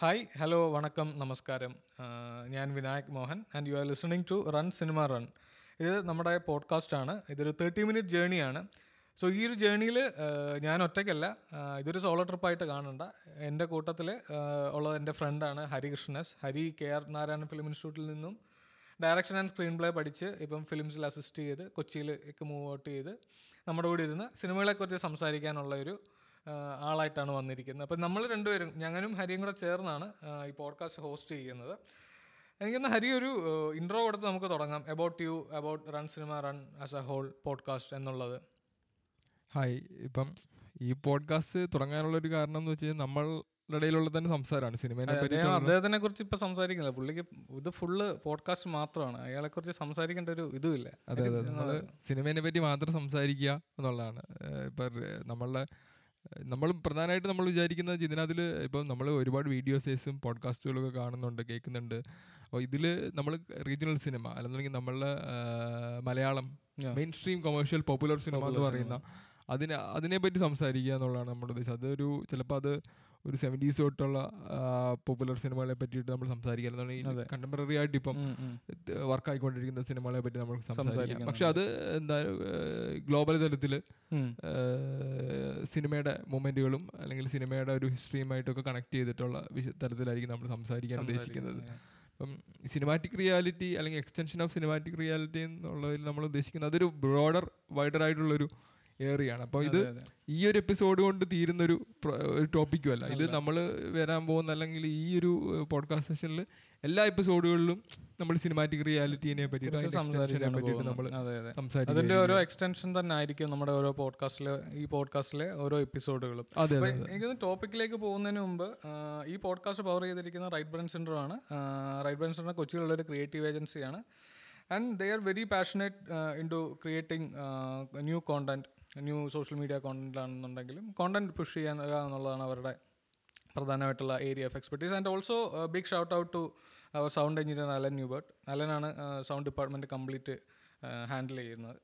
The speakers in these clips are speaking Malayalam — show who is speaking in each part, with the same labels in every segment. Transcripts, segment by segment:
Speaker 1: ഹായ് ഹലോ വണക്കം നമസ്കാരം. ഞാൻ Vinayak Mohan and you are listening to Run Cinema Run ഇത് നമ്മുടെ പോഡ്കാസ്റ്റ് ആണ്. ഇതൊരു തേർട്ടി മിനിറ്റ് ജേണിയാണ് സോ ഈ ഒരു ജേണിയിൽ ഞാൻ ഒറ്റയ്ക്കല്ല. ഇതൊരു സോളോ ട്രിപ്പായിട്ട് കാണണ്ട. എന്റെ കൂട്ടത്തിൽ ഉള്ള എന്റെ ഫ്രണ്ടാണ് ഹരികൃഷ്ണസ്. Hari K R Narayana film ഇൻസ്റ്റിറ്റ്യൂട്ടിൽ നിന്നും ഡയറക്ഷൻ ആൻഡ് സ്ക്രീൻ പ്ലേ പഠിച്ച് ഇപ്പം ഫിലിംസിൽ അസിസ്റ്റ് ചെയ്ത് കൊച്ചിയിലേക്ക് മൂവ് ഔട്ട് ചെയ്ത് നമ്മുടെ കൂടെ ഇരുന്ന് സിനിമകളെക്കുറിച്ച് സംസാരിക്കാനുള്ള ഒരു ആളായിട്ടാണ് വന്നിരിക്കുന്നത്. അപ്പം നമ്മൾ രണ്ടുപേരും ഞങ്ങളും ഹരിയും കൂടെ ചേർന്നാണ് ഈ പോഡ്കാസ്റ്റ് ഹോസ്റ്റ് ചെയ്യുന്നത്. എനിക്കൊന്ന് ഹരി ഒരു ഇൻട്രോ കൊടുത്ത് നമുക്ക് തുടങ്ങാം. About you about Run Cinema Run as a whole podcast എന്നുള്ളത്.
Speaker 2: ഹായ് ഇപ്പം ഈ പോഡ്കാസ്റ്റ് തുടങ്ങാനുള്ള ഒരു കാരണം എന്ന് വെച്ചാൽ നമ്മൾ ഇടയിലുള്ള തന്നെ സംസാരമാണ്. സിനിമയെ പറ്റി
Speaker 1: അദ്ദേഹത്തിനെ കുറിച്ച് ഇപ്പൊ സംസാരിക്കുന്നില്ല. പുള്ളിക്ക് ഇത് ഫുള്ള് പോഡ്കാസ്റ്റ് മാത്രമാണ്. അയാളെ കുറിച്ച് സംസാരിക്കേണ്ട ഒരു ഇതുമില്ല.
Speaker 2: അതെ അതെ നമ്മൾ സിനിമയെ പറ്റി മാത്രം സംസാരിക്കുക എന്നുള്ളതാണ്. ഇപ്പൊ നമ്മളുടെ നമ്മൾ പ്രധാനമായിട്ട് നമ്മൾ വിചാരിക്കുന്നത് ഇതിനകത്തിൽ ഇപ്പം നമ്മൾ ഒരുപാട് വീഡിയോസേസും പോഡ്കാസ്റ്റുകളൊക്കെ കാണുന്നുണ്ട് കേൾക്കുന്നുണ്ട്. അപ്പോൾ ഇതിൽ നമ്മൾ റീജിയണൽ സിനിമ അല്ലെന്നുണ്ടെങ്കിൽ നമ്മളുടെ Malayalam. Mainstream commercial popular cinema എന്ന് പറയുന്ന അതിനെ അതിനെപ്പറ്റി സംസാരിക്കുക എന്നുള്ളതാണ് നമ്മുടെ ഉദ്ദേശം. അതൊരു ചിലപ്പോൾ അത് ഒരു സെവന്റീസ് തൊട്ടുള്ള പോപ്പുലർ സിനിമകളെ പറ്റിയിട്ട് നമ്മൾ സംസാരിക്കുക കണ്ടംപററി ആയിട്ട് ഇപ്പം വർക്കായിക്കൊണ്ടിരിക്കുന്ന സിനിമകളെ പറ്റി നമ്മൾ സംസാരിക്കാം. പക്ഷെ അത് എന്താ ഗ്ലോബൽ തലത്തിൽ സിനിമയുടെ മൊമെന്റുകളും അല്ലെങ്കിൽ സിനിമയുടെ ഒരു ഹിസ്റ്ററിയുമായിട്ടൊക്കെ കണക്ട് ചെയ്തിട്ടുള്ള തരത്തിലായിരിക്കും നമ്മൾ സംസാരിക്കാൻ ഉദ്ദേശിക്കുന്നത്. അപ്പം സിനിമാറ്റിക് റിയാലിറ്റി അല്ലെങ്കിൽ എക്സ്റ്റൻഷൻ ഓഫ് സിനിമാറ്റിക് റിയാലിറ്റി എന്നുള്ളതിൽ നമ്മൾ ഉദ്ദേശിക്കുന്നത് അതൊരു ബ്രോഡർ വൈഡർ ആയിട്ടുള്ളൊരു ഏറിയാണ്. അപ്പോൾ ഇത്. ഈ ഒരു എപ്പിസോഡ് കൊണ്ട് തീരുന്നൊരു ഒരു ഒരു ടോപ്പിക്കും അല്ല. ഇത് നമ്മൾ വരാൻ പോകുന്ന അല്ലെങ്കിൽ ഈ ഒരു പോഡ്കാസ്റ്റ് സെഷനിൽ എല്ലാ എപ്പിസോഡുകളിലും നമ്മൾ സിനിമാറ്റിക് റിയാലിറ്റിനെ പറ്റിയിട്ട് നമ്മൾ
Speaker 1: അതിന്റെ ഓരോ എക്സ്റ്റൻഷൻ തന്നെ ആയിരിക്കും നമ്മുടെ ഓരോ പോഡ്കാസ്റ്റിലെ ഈ പോഡ്കാസ്റ്റിലെ ഓരോ എപ്പിസോഡുകളും
Speaker 2: അതെ
Speaker 1: അപ്പൊ എനിക്കൊന്ന് ടോപ്പിക്കിലേക്ക് പോകുന്നതിന് മുമ്പ് ഈ പോഡ്കാസ്റ്റ് പവർ ചെയ്തിരിക്കുന്ന റൈറ്റ് ബ്രൻ സെന്റർ ആണ്. റൈറ്റ് ബ്രൻ സെന്റർ കൊച്ചിയിലുള്ള ഒരു ക്രിയേറ്റീവ് ഏജൻസിയാണ് and they are very passionate in to creating new content new social media content ആണെന്നുണ്ടെങ്കിലും കോണ്ടന്റ് പുഷ് ചെയ്യാൻ എന്നുള്ളതാണ് അവരുടെ പ്രധാനമായിട്ടുള്ള area of expertise and also big shout out to our sound engineer Alan Newbert അലനാണ് sound department complete handle ചെയ്യുന്നത്.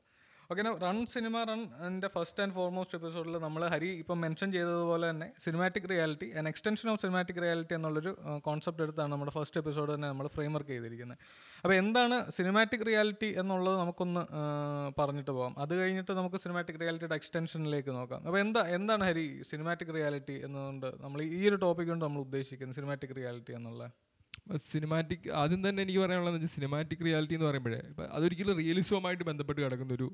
Speaker 1: ഓക്കെ റൺ സിനിമ റൺ എന്റെ ഫസ്റ്റ് ആൻഡ് ഫോർമോസ്റ്റ് എപ്പിസോഡിൽ നമ്മൾ ഹരി ഇപ്പം മെൻഷൻ ചെയ്തതുപോലെ തന്നെ cinematic reality and extension of cinematic reality എന്നുള്ളൊരു കോൺസെപ്റ്റ് എടുത്താണ് നമ്മുടെ ഫസ്റ്റ് എപ്പിസോഡ് തന്നെ നമ്മൾ ഫ്രെയിം വർക്ക് ചെയ്തിരിക്കുന്നത് അപ്പോൾ എന്താണ് സിനിമാറ്റിക് റിയാലിറ്റി എന്നുള്ളത് നമുക്കൊന്ന് പറഞ്ഞിട്ട് പോകാം അത് കഴിഞ്ഞിട്ട് നമുക്ക് സിനിമാറ്റിക് റിയാലിറ്റിയുടെ എക്സ്റ്റൻഷനിലേക്ക് നോക്കാം. അപ്പോൾ എന്താ എന്താണ് ഹരി സിനിമാറ്റിക് റിയാലിറ്റി എന്നുകൊണ്ട് നമ്മൾ ഈ ഒരു ടോപ്പിക് കൊണ്ട് നമ്മൾ ഉദ്ദേശിക്കുന്നത് സിനിമാറ്റിക് റിയാലിറ്റി എന്നുള്ള?
Speaker 2: സിനിമാറ്റിക് ആദ്യം തന്നെ എനിക്ക് പറയാനുള്ളത് സിനിമാറ്റിക് റിയാലിറ്റി എന്ന് പറയുമ്പോഴേ അതൊരിക്കലും റിയലിസവുമായിട്ട് ബന്ധപ്പെട്ട് കിടക്കുന്ന ഒരു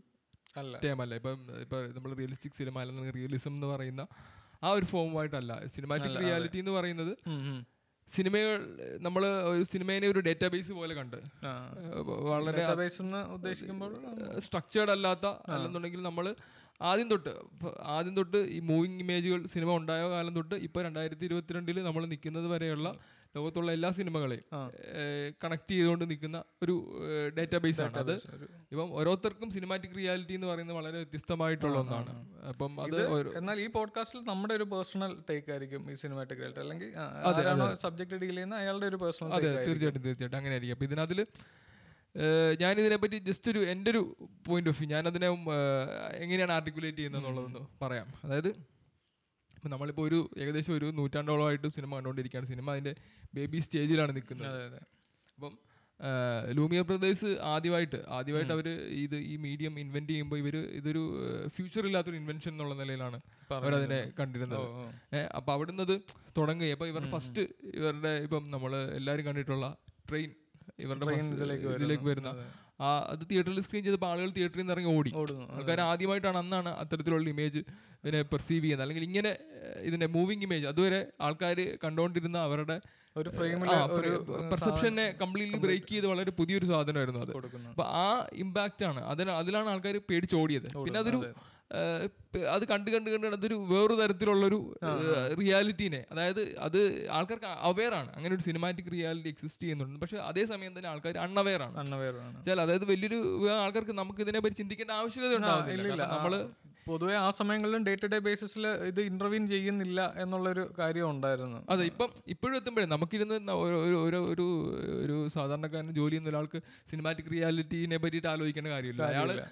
Speaker 2: ടേമല്ല ഇപ്പം ഇപ്പം നമ്മൾ റിയലിസ്റ്റിക് സിനിമ അല്ലെങ്കിൽ റിയലിസം എന്ന് പറയുന്ന ആ ഒരു ഫോമുമായിട്ടല്ല സിനിമാറ്റിക് റിയാലിറ്റി എന്ന് പറയുന്നത്. സിനിമകൾ നമ്മൾ ഒരു സിനിമേനെ ഒരു ഡേറ്റാബേസ് പോലെ കണ്ട്. വളരെ
Speaker 1: ഉദ്ദേശിക്കുമ്പോൾ
Speaker 2: സ്ട്രക്ചേർഡ് അല്ലാത്ത അല്ലെന്നുണ്ടെങ്കിൽ നമ്മൾ ആദ്യം തൊട്ട് ആദ്യം തൊട്ട് ഈ മൂവിങ് ഇമേജുകൾ സിനിമ ഉണ്ടായ കാലം തൊട്ട് ഇപ്പോൾ രണ്ടായിരത്തി ഇരുപത്തിരണ്ടിൽ നമ്മൾ നിൽക്കുന്നത് വരെയുള്ള ലോകത്തുള്ള എല്ലാ സിനിമകളെയും കണക്ട് ചെയ്തുകൊണ്ട് നിൽക്കുന്ന ഒരു ഡേറ്റാബേസ് ആണ്. അത് ഇപ്പം ഓരോരുത്തർക്കും സിനിമാറ്റിക് റിയാലിറ്റി എന്ന് പറയുന്നത് വളരെ വ്യത്യസ്തമായിട്ടുള്ള ഒന്നാണ്. അപ്പം അത്
Speaker 1: എന്നാൽ ഈ പോഡ്കാസ്റ്റിൽ നമ്മുടെ ഒരു പേഴ്സണൽ ടേക്ക് ആയിരിക്കും ഈ സിനിമാറ്റിക് റിയാലിറ്റി അല്ലെങ്കിൽ സബ്ജക്ട് ഡീൽ ചെയ്യുന്ന അയാളുടെ ഒരു പേഴ്സണൽ
Speaker 2: അതെ തീർച്ചയായിട്ടും തീർച്ചയായിട്ടും അങ്ങനെ ആയിരിക്കും. അപ്പം ഞാൻ ഞാനിതിനെപ്പറ്റി ജസ്റ്റ് ഒരു എന്റെ ഒരു പോയിന്റ് ഓഫ് വ്യൂ ഞാനതിനെ എങ്ങനെയാണ് ആർട്ടിക്കുലേറ്റ് ചെയ്യുന്നതെന്നുള്ളതൊന്ന് പറയാം. അതായത് ഇപ്പം നമ്മളിപ്പോൾ ഒരു ഏകദേശം ഒരു നൂറ്റാണ്ടോളമായിട്ട് സിനിമ കണ്ടുകൊണ്ടിരിക്കുകയാണ്. സിനിമ അതിന്റെ ബേബി സ്റ്റേജിലാണ് നിൽക്കുന്നത്. അപ്പം ലൂമിയ ബ്രദേഴ്സ് ആദ്യമായിട്ട് ആദ്യമായിട്ട് അവർ ഇത് ഈ മീഡിയം ഇൻവെന്റ് ചെയ്യുമ്പോൾ ഇവർ ഇതൊരു ഫ്യൂച്ചർ ഇല്ലാത്തൊരു ഇൻവെൻഷൻ എന്നുള്ള നിലയിലാണ് അവരതിനെ കണ്ടിരുന്നത്. അപ്പോൾ അപ്പൊ അവിടുന്ന് അത് തുടങ്ങുകയും അപ്പോൾ ഇവരുടെ ഫസ്റ്റ് ഇവരുടെ ഇപ്പം നമ്മൾ എല്ലാവരും കണ്ടിട്ടുള്ള ട്രെയിൻ ഇവരുടെ ഇതിലേക്ക് വരുന്ന. അത് തിയേറ്ററിൽ സ്ക്രീൻ ചെയ്തപ്പോൾ ആളുകൾ തിയേറ്ററിൽ നിന്ന് ഇറങ്ങി ഓടി. ആൾക്കാർ ആദ്യമായിട്ടാണ് അന്നാണ് അത്തരത്തിലുള്ള ഇമേജ് ഇതിനെ പെർസീവ് ചെയ്യുന്നത്. അല്ലെങ്കിൽ ഇങ്ങനെ ഇതിന്റെ മൂവിങ് ഇമേജ് അതുവരെ ആൾക്കാർ കണ്ടുകൊണ്ടിരുന്ന അവരുടെ
Speaker 1: ഒരു
Speaker 2: പെർസെപ്ഷനെ കംപ്ലീറ്റ്ലി ബ്രേക്ക് ചെയ്ത് വളരെ പുതിയൊരു സാധനമായിരുന്നു അത്.
Speaker 1: അപ്പോൾ
Speaker 2: അപ്പൊ ആ ഇമ്പാക്റ്റ് ആണ്. അതിന് അതിലാണ് ആൾക്കാർ പേടിച്ചോടിയത് പിന്നെ അതൊരു അത് കണ്ട് കണ്ട് കണ്ട് അതൊരു വേറൊരു തരത്തിലുള്ളൊരു റിയാലിറ്റീനെ. അതായത് അത് ആൾക്കാർക്ക് അവെയർ ആണ്. അങ്ങനെ ഒരു സിനിമാറ്റിക് റിയാലിറ്റി എക്സിസ്റ്റ് ചെയ്യുന്നുണ്ട്. പക്ഷെ അതേ സമയം തന്നെ ആൾക്കാർ അൺഅവെയർ ആണ്.
Speaker 1: അണ്ണവേറാണ്
Speaker 2: വെച്ചാൽ അതായത് വലിയൊരു ആൾക്കാർക്ക് നമുക്ക് ഇതിനെ പറ്റി ചിന്തിക്കേണ്ട ആവശ്യകത ഉണ്ടാവുന്നില്ല. നമ്മൾ
Speaker 1: പൊതുവെ ആ സമയങ്ങളിലും ഡേ ടു ഡേ ബേസിസിൽ ഇത് ഇന്റർവ്യൂ ചെയ്യുന്നില്ല എന്നുള്ളൊരു കാര്യം ഉണ്ടായിരുന്നു.
Speaker 2: അതെ ഇപ്പം ഇപ്പോഴും എത്തുമ്പോഴേ നമുക്കിരുന്ന് ഒരു- ഒരു ഒരു ഒരു ഒരു സാധാരണക്കാരൻ ജോലി ചെയ്യുന്ന ഒരാൾക്ക് സിനിമാറ്റിക് റിയാലിറ്റിനെ പറ്റിയിട്ട് ആലോചിക്കേണ്ട കാര്യമില്ല. അയാൾ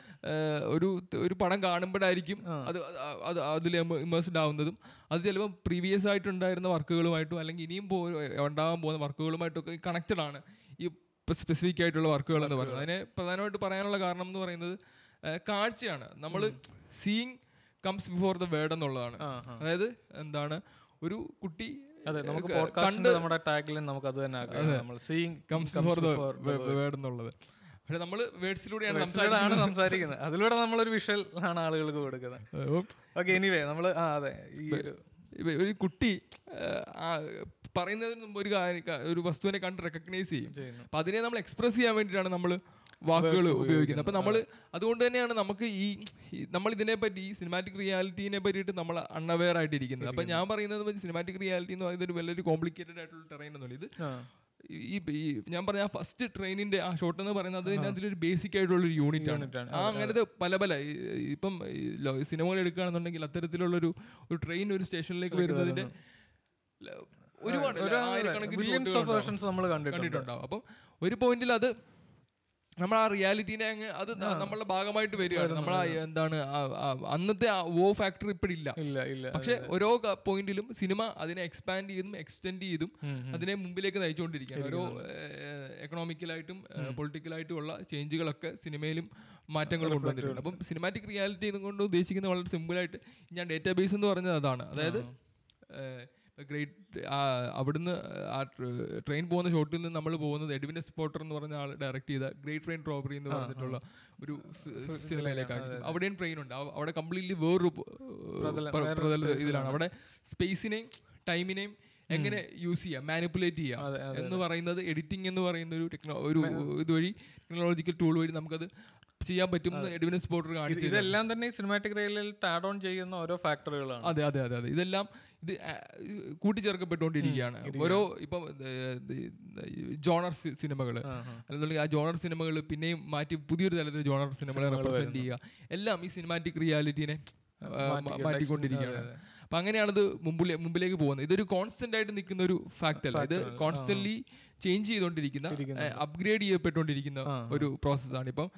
Speaker 2: ഒരു ഒരു പടം കാണുമ്പോഴായിരിക്കും അത് അത് അത് അതിൽ ഇമേഴ്സ്ഡ് ആവുന്നതും അത് ചിലപ്പോൾ പ്രീവിയസ് ആയിട്ടുണ്ടായിരുന്ന വർക്കുകളുമായിട്ടും അല്ലെങ്കിൽ ഇനിയും പോ ഉണ്ടാകാൻ പോകുന്ന വർക്കുകളുമായിട്ടൊക്കെ കണക്റ്റഡ് ആണ് ഈ സ്പെസിഫിക് ആയിട്ടുള്ള വർക്കുകൾ എന്ന് പറയുന്നത്. അതിനെ പ്രധാനമായിട്ട് പറയാനുള്ള കാരണം എന്ന് പറയുന്നത് കാഴ്ചയാണ്. നമ്മൾ seeing comes before the word എന്നുള്ളതാണ്. അതായത് എന്താണ് ഒരു കുട്ടി
Speaker 1: അതെ നമുക്ക്
Speaker 2: ക-
Speaker 1: നമ്മുടെ ടാഗിലും നമുക്ക് അത്. തന്നെ നമ്മൾ seeing
Speaker 2: comes before the word എന്നുള്ളത്. പക്ഷെ നമ്മൾ വേർഡ്സിലൂടെയാണ് സംസാരിക്കുന്നത്.
Speaker 1: സംസാരിക്കുന്നത്. അതിലൂടെ നമ്മളൊരു വിഷ്വൽ ആണ് ആളുകൾക്ക് കൊടുക്കുന്നത്. ഓക്കെ എനിവേ നമ്മൾ ആ അതെ ഈ ഒരു
Speaker 2: ഒരു കുട്ടി പറയുന്നതിന് മുമ്പ് ഒരു കാര്യം ഒരു വസ്തുവിനെ കണ്ട് റെക്കഗ്നൈസ് ചെയ്യും. അപ്പൊ അതിനെ നമ്മൾ എക്സ്പ്രസ് ചെയ്യാൻ വേണ്ടിയിട്ടാണ് നമ്മൾ വാക്കുകൾ ഉപയോഗിക്കുന്നത്. അപ്പൊ നമ്മൾ അതുകൊണ്ട് തന്നെയാണ് നമുക്ക് ഈ നമ്മൾ ഇതിനെ പറ്റി ഈ സിനിമാറ്റിക് റിയാലിറ്റീനെ പറ്റിയിട്ട് നമ്മൾ അൺഅവെയർ ആയിട്ടിരിക്കുന്നത്. അപ്പൊ ഞാൻ പറയുന്നത് സിനിമാറ്റിക് റിയാലിറ്റി എന്ന് പറയുന്നത് ഒരു വലിയൊരു കോംപ്ലിക്കേറ്റഡ് ആയിട്ടുള്ള ടെറൈൻ ഒന്നുമില്ല. ഇത് ഈ ഞാൻ പറഞ്ഞ ആ ഫസ്റ്റ് ട്രെയിനിന്റെ ആ ഷോട്ട് എന്ന് പറയുന്നത് അതിലൊരു ബേസിക് ആയിട്ടുള്ള ഒരു യൂണിറ്റ് ആണ്. ആ അങ്ങനത്തെ പല പല. ഇപ്പം സിനിമകൾ എടുക്കുകയാണെന്നുണ്ടെങ്കിൽ അത്തരത്തിലുള്ള ഒരു ഒരു ട്രെയിൻ ഒരു സ്റ്റേഷനിലേക്ക് വരുന്നതിന്റെ ഒരുപാട് ആയിരക്കണക്കിന്
Speaker 1: നമ്മൾ കണ്ടിട്ടുണ്ട്.
Speaker 2: കണ്ടിട്ടുണ്ടാവും. അപ്പം ഒരു പോയിന്റിൽ അത് നമ്മൾ ആ റിയാലിറ്റീനെ അങ്ങ് അത് നമ്മളുടെ ഭാഗമായിട്ട് വരികയാണ്. നമ്മൾ എന്താണ് അന്നത്തെ വോ ഫാക്ടർ ഇപ്പോഴില്ല പക്ഷെ ഓരോ പോയിന്റിലും സിനിമ അതിനെ എക്സ്പാൻഡ് ചെയ്തും എക്സ്റ്റെൻഡ് ചെയ്തും അതിനെ മുമ്പിലേക്ക് നയിച്ചുകൊണ്ടിരിക്കുകയാണ്. ഓരോ എക്കണോമിക്കലായിട്ടും പൊളിറ്റിക്കലായിട്ടും ഉള്ള ചേഞ്ചുകളൊക്കെ സിനിമയിലും മാറ്റങ്ങൾ കൊണ്ടുവന്നിട്ടുണ്ട്. അപ്പം സിനിമാറ്റിക് റിയാലിറ്റി കൊണ്ട് ഉദ്ദേശിക്കുന്നത് വളരെ സിമ്പിളായിട്ട് ഞാൻ ഡേറ്റാബേസ് എന്ന് പറഞ്ഞത് അതാണ്. അതായത് ഗ്രേറ്റ് അവിടുന്ന് ആ ട്രെയിൻ പോകുന്ന ഷോട്ടിൽ നിന്ന് നമ്മൾ പോകുന്നത് എഡ്വിൻ സ്പോട്ടർ എന്ന് പറഞ്ഞ ആൾ ഡയറക്റ്റ് ചെയ്ത ഗ്രേറ്റ് ട്രെയിൻ റോബറി എന്ന് പറഞ്ഞിട്ടുള്ള ഒരു സിനിമയിലേക്കാണ് അവിടെയും ട്രെയിൻ ഉണ്ട്. അവിടെ കംപ്ലീറ്റ്ലി വേറൊരു ഇതിലാണ്. അവിടെ സ്പേസിനെയും ടൈമിനെയും എങ്ങനെ യൂസ് ചെയ്യാം? മാനിപ്പുലേറ്റ് ചെയ്യാം. എന്ന് പറയുന്നത് എഡിറ്റിംഗ് എന്ന് പറയുന്ന ഒരു ടെക്നോ ഒരു ഇതുവഴി ടെക്നോളജിക്കൽ ടൂൾ വഴി നമുക്കത് ചെയ്യാൻ പറ്റും എഡ്വിൻ സ്പോട്ടർ കാണിച്ചു.
Speaker 1: ഇതെല്ലാം തന്നെ സിനിമാറ്റിക് റെയിലിൽ ടാഡ് ഓൺ ചെയ്യുന്ന ഓരോ ഫാക്ടറികളാണ്
Speaker 2: അതെ അതെ അതെ അതെ. ഇതെല്ലാം ഇത് കൂട്ടിച്ചേർക്കപ്പെട്ടുകൊണ്ടിരിക്കുകയാണ്. ഓരോ ഇപ്പം ജോണർ സിനിമകൾ അല്ലെന്നുണ്ടെങ്കിൽ ആ ജോണർ സിനിമകൾ പിന്നെയും മാറ്റി പുതിയൊരു തലത്തിൽ ജോണർ സിനിമകളെ റെപ്രസെന്റ് ചെയ്യുക. എല്ലാം ഈ സിനിമാറ്റിക് റിയാലിറ്റീനെ മാറ്റിക്കൊണ്ടിരിക്കുകയാണ്. അപ്പൊ അങ്ങനെയാണത് മുമ്പിലെ മുമ്പിലേക്ക് പോകുന്നത്. ഇതൊരു കോൺസ്റ്റന്റ് ആയിട്ട് നിൽക്കുന്ന ഒരു ഫാക്ട് അല്ല. ഇത് കോൺസ്റ്റന്റ്ലി ചേഞ്ച് ചെയ്തുകൊണ്ടിരിക്കുന്ന അപ്ഗ്രേഡ് ചെയ്യപ്പെട്ടുകൊണ്ടിരിക്കുന്ന ഒരു പ്രോസസ്സാണ് ഇപ്പം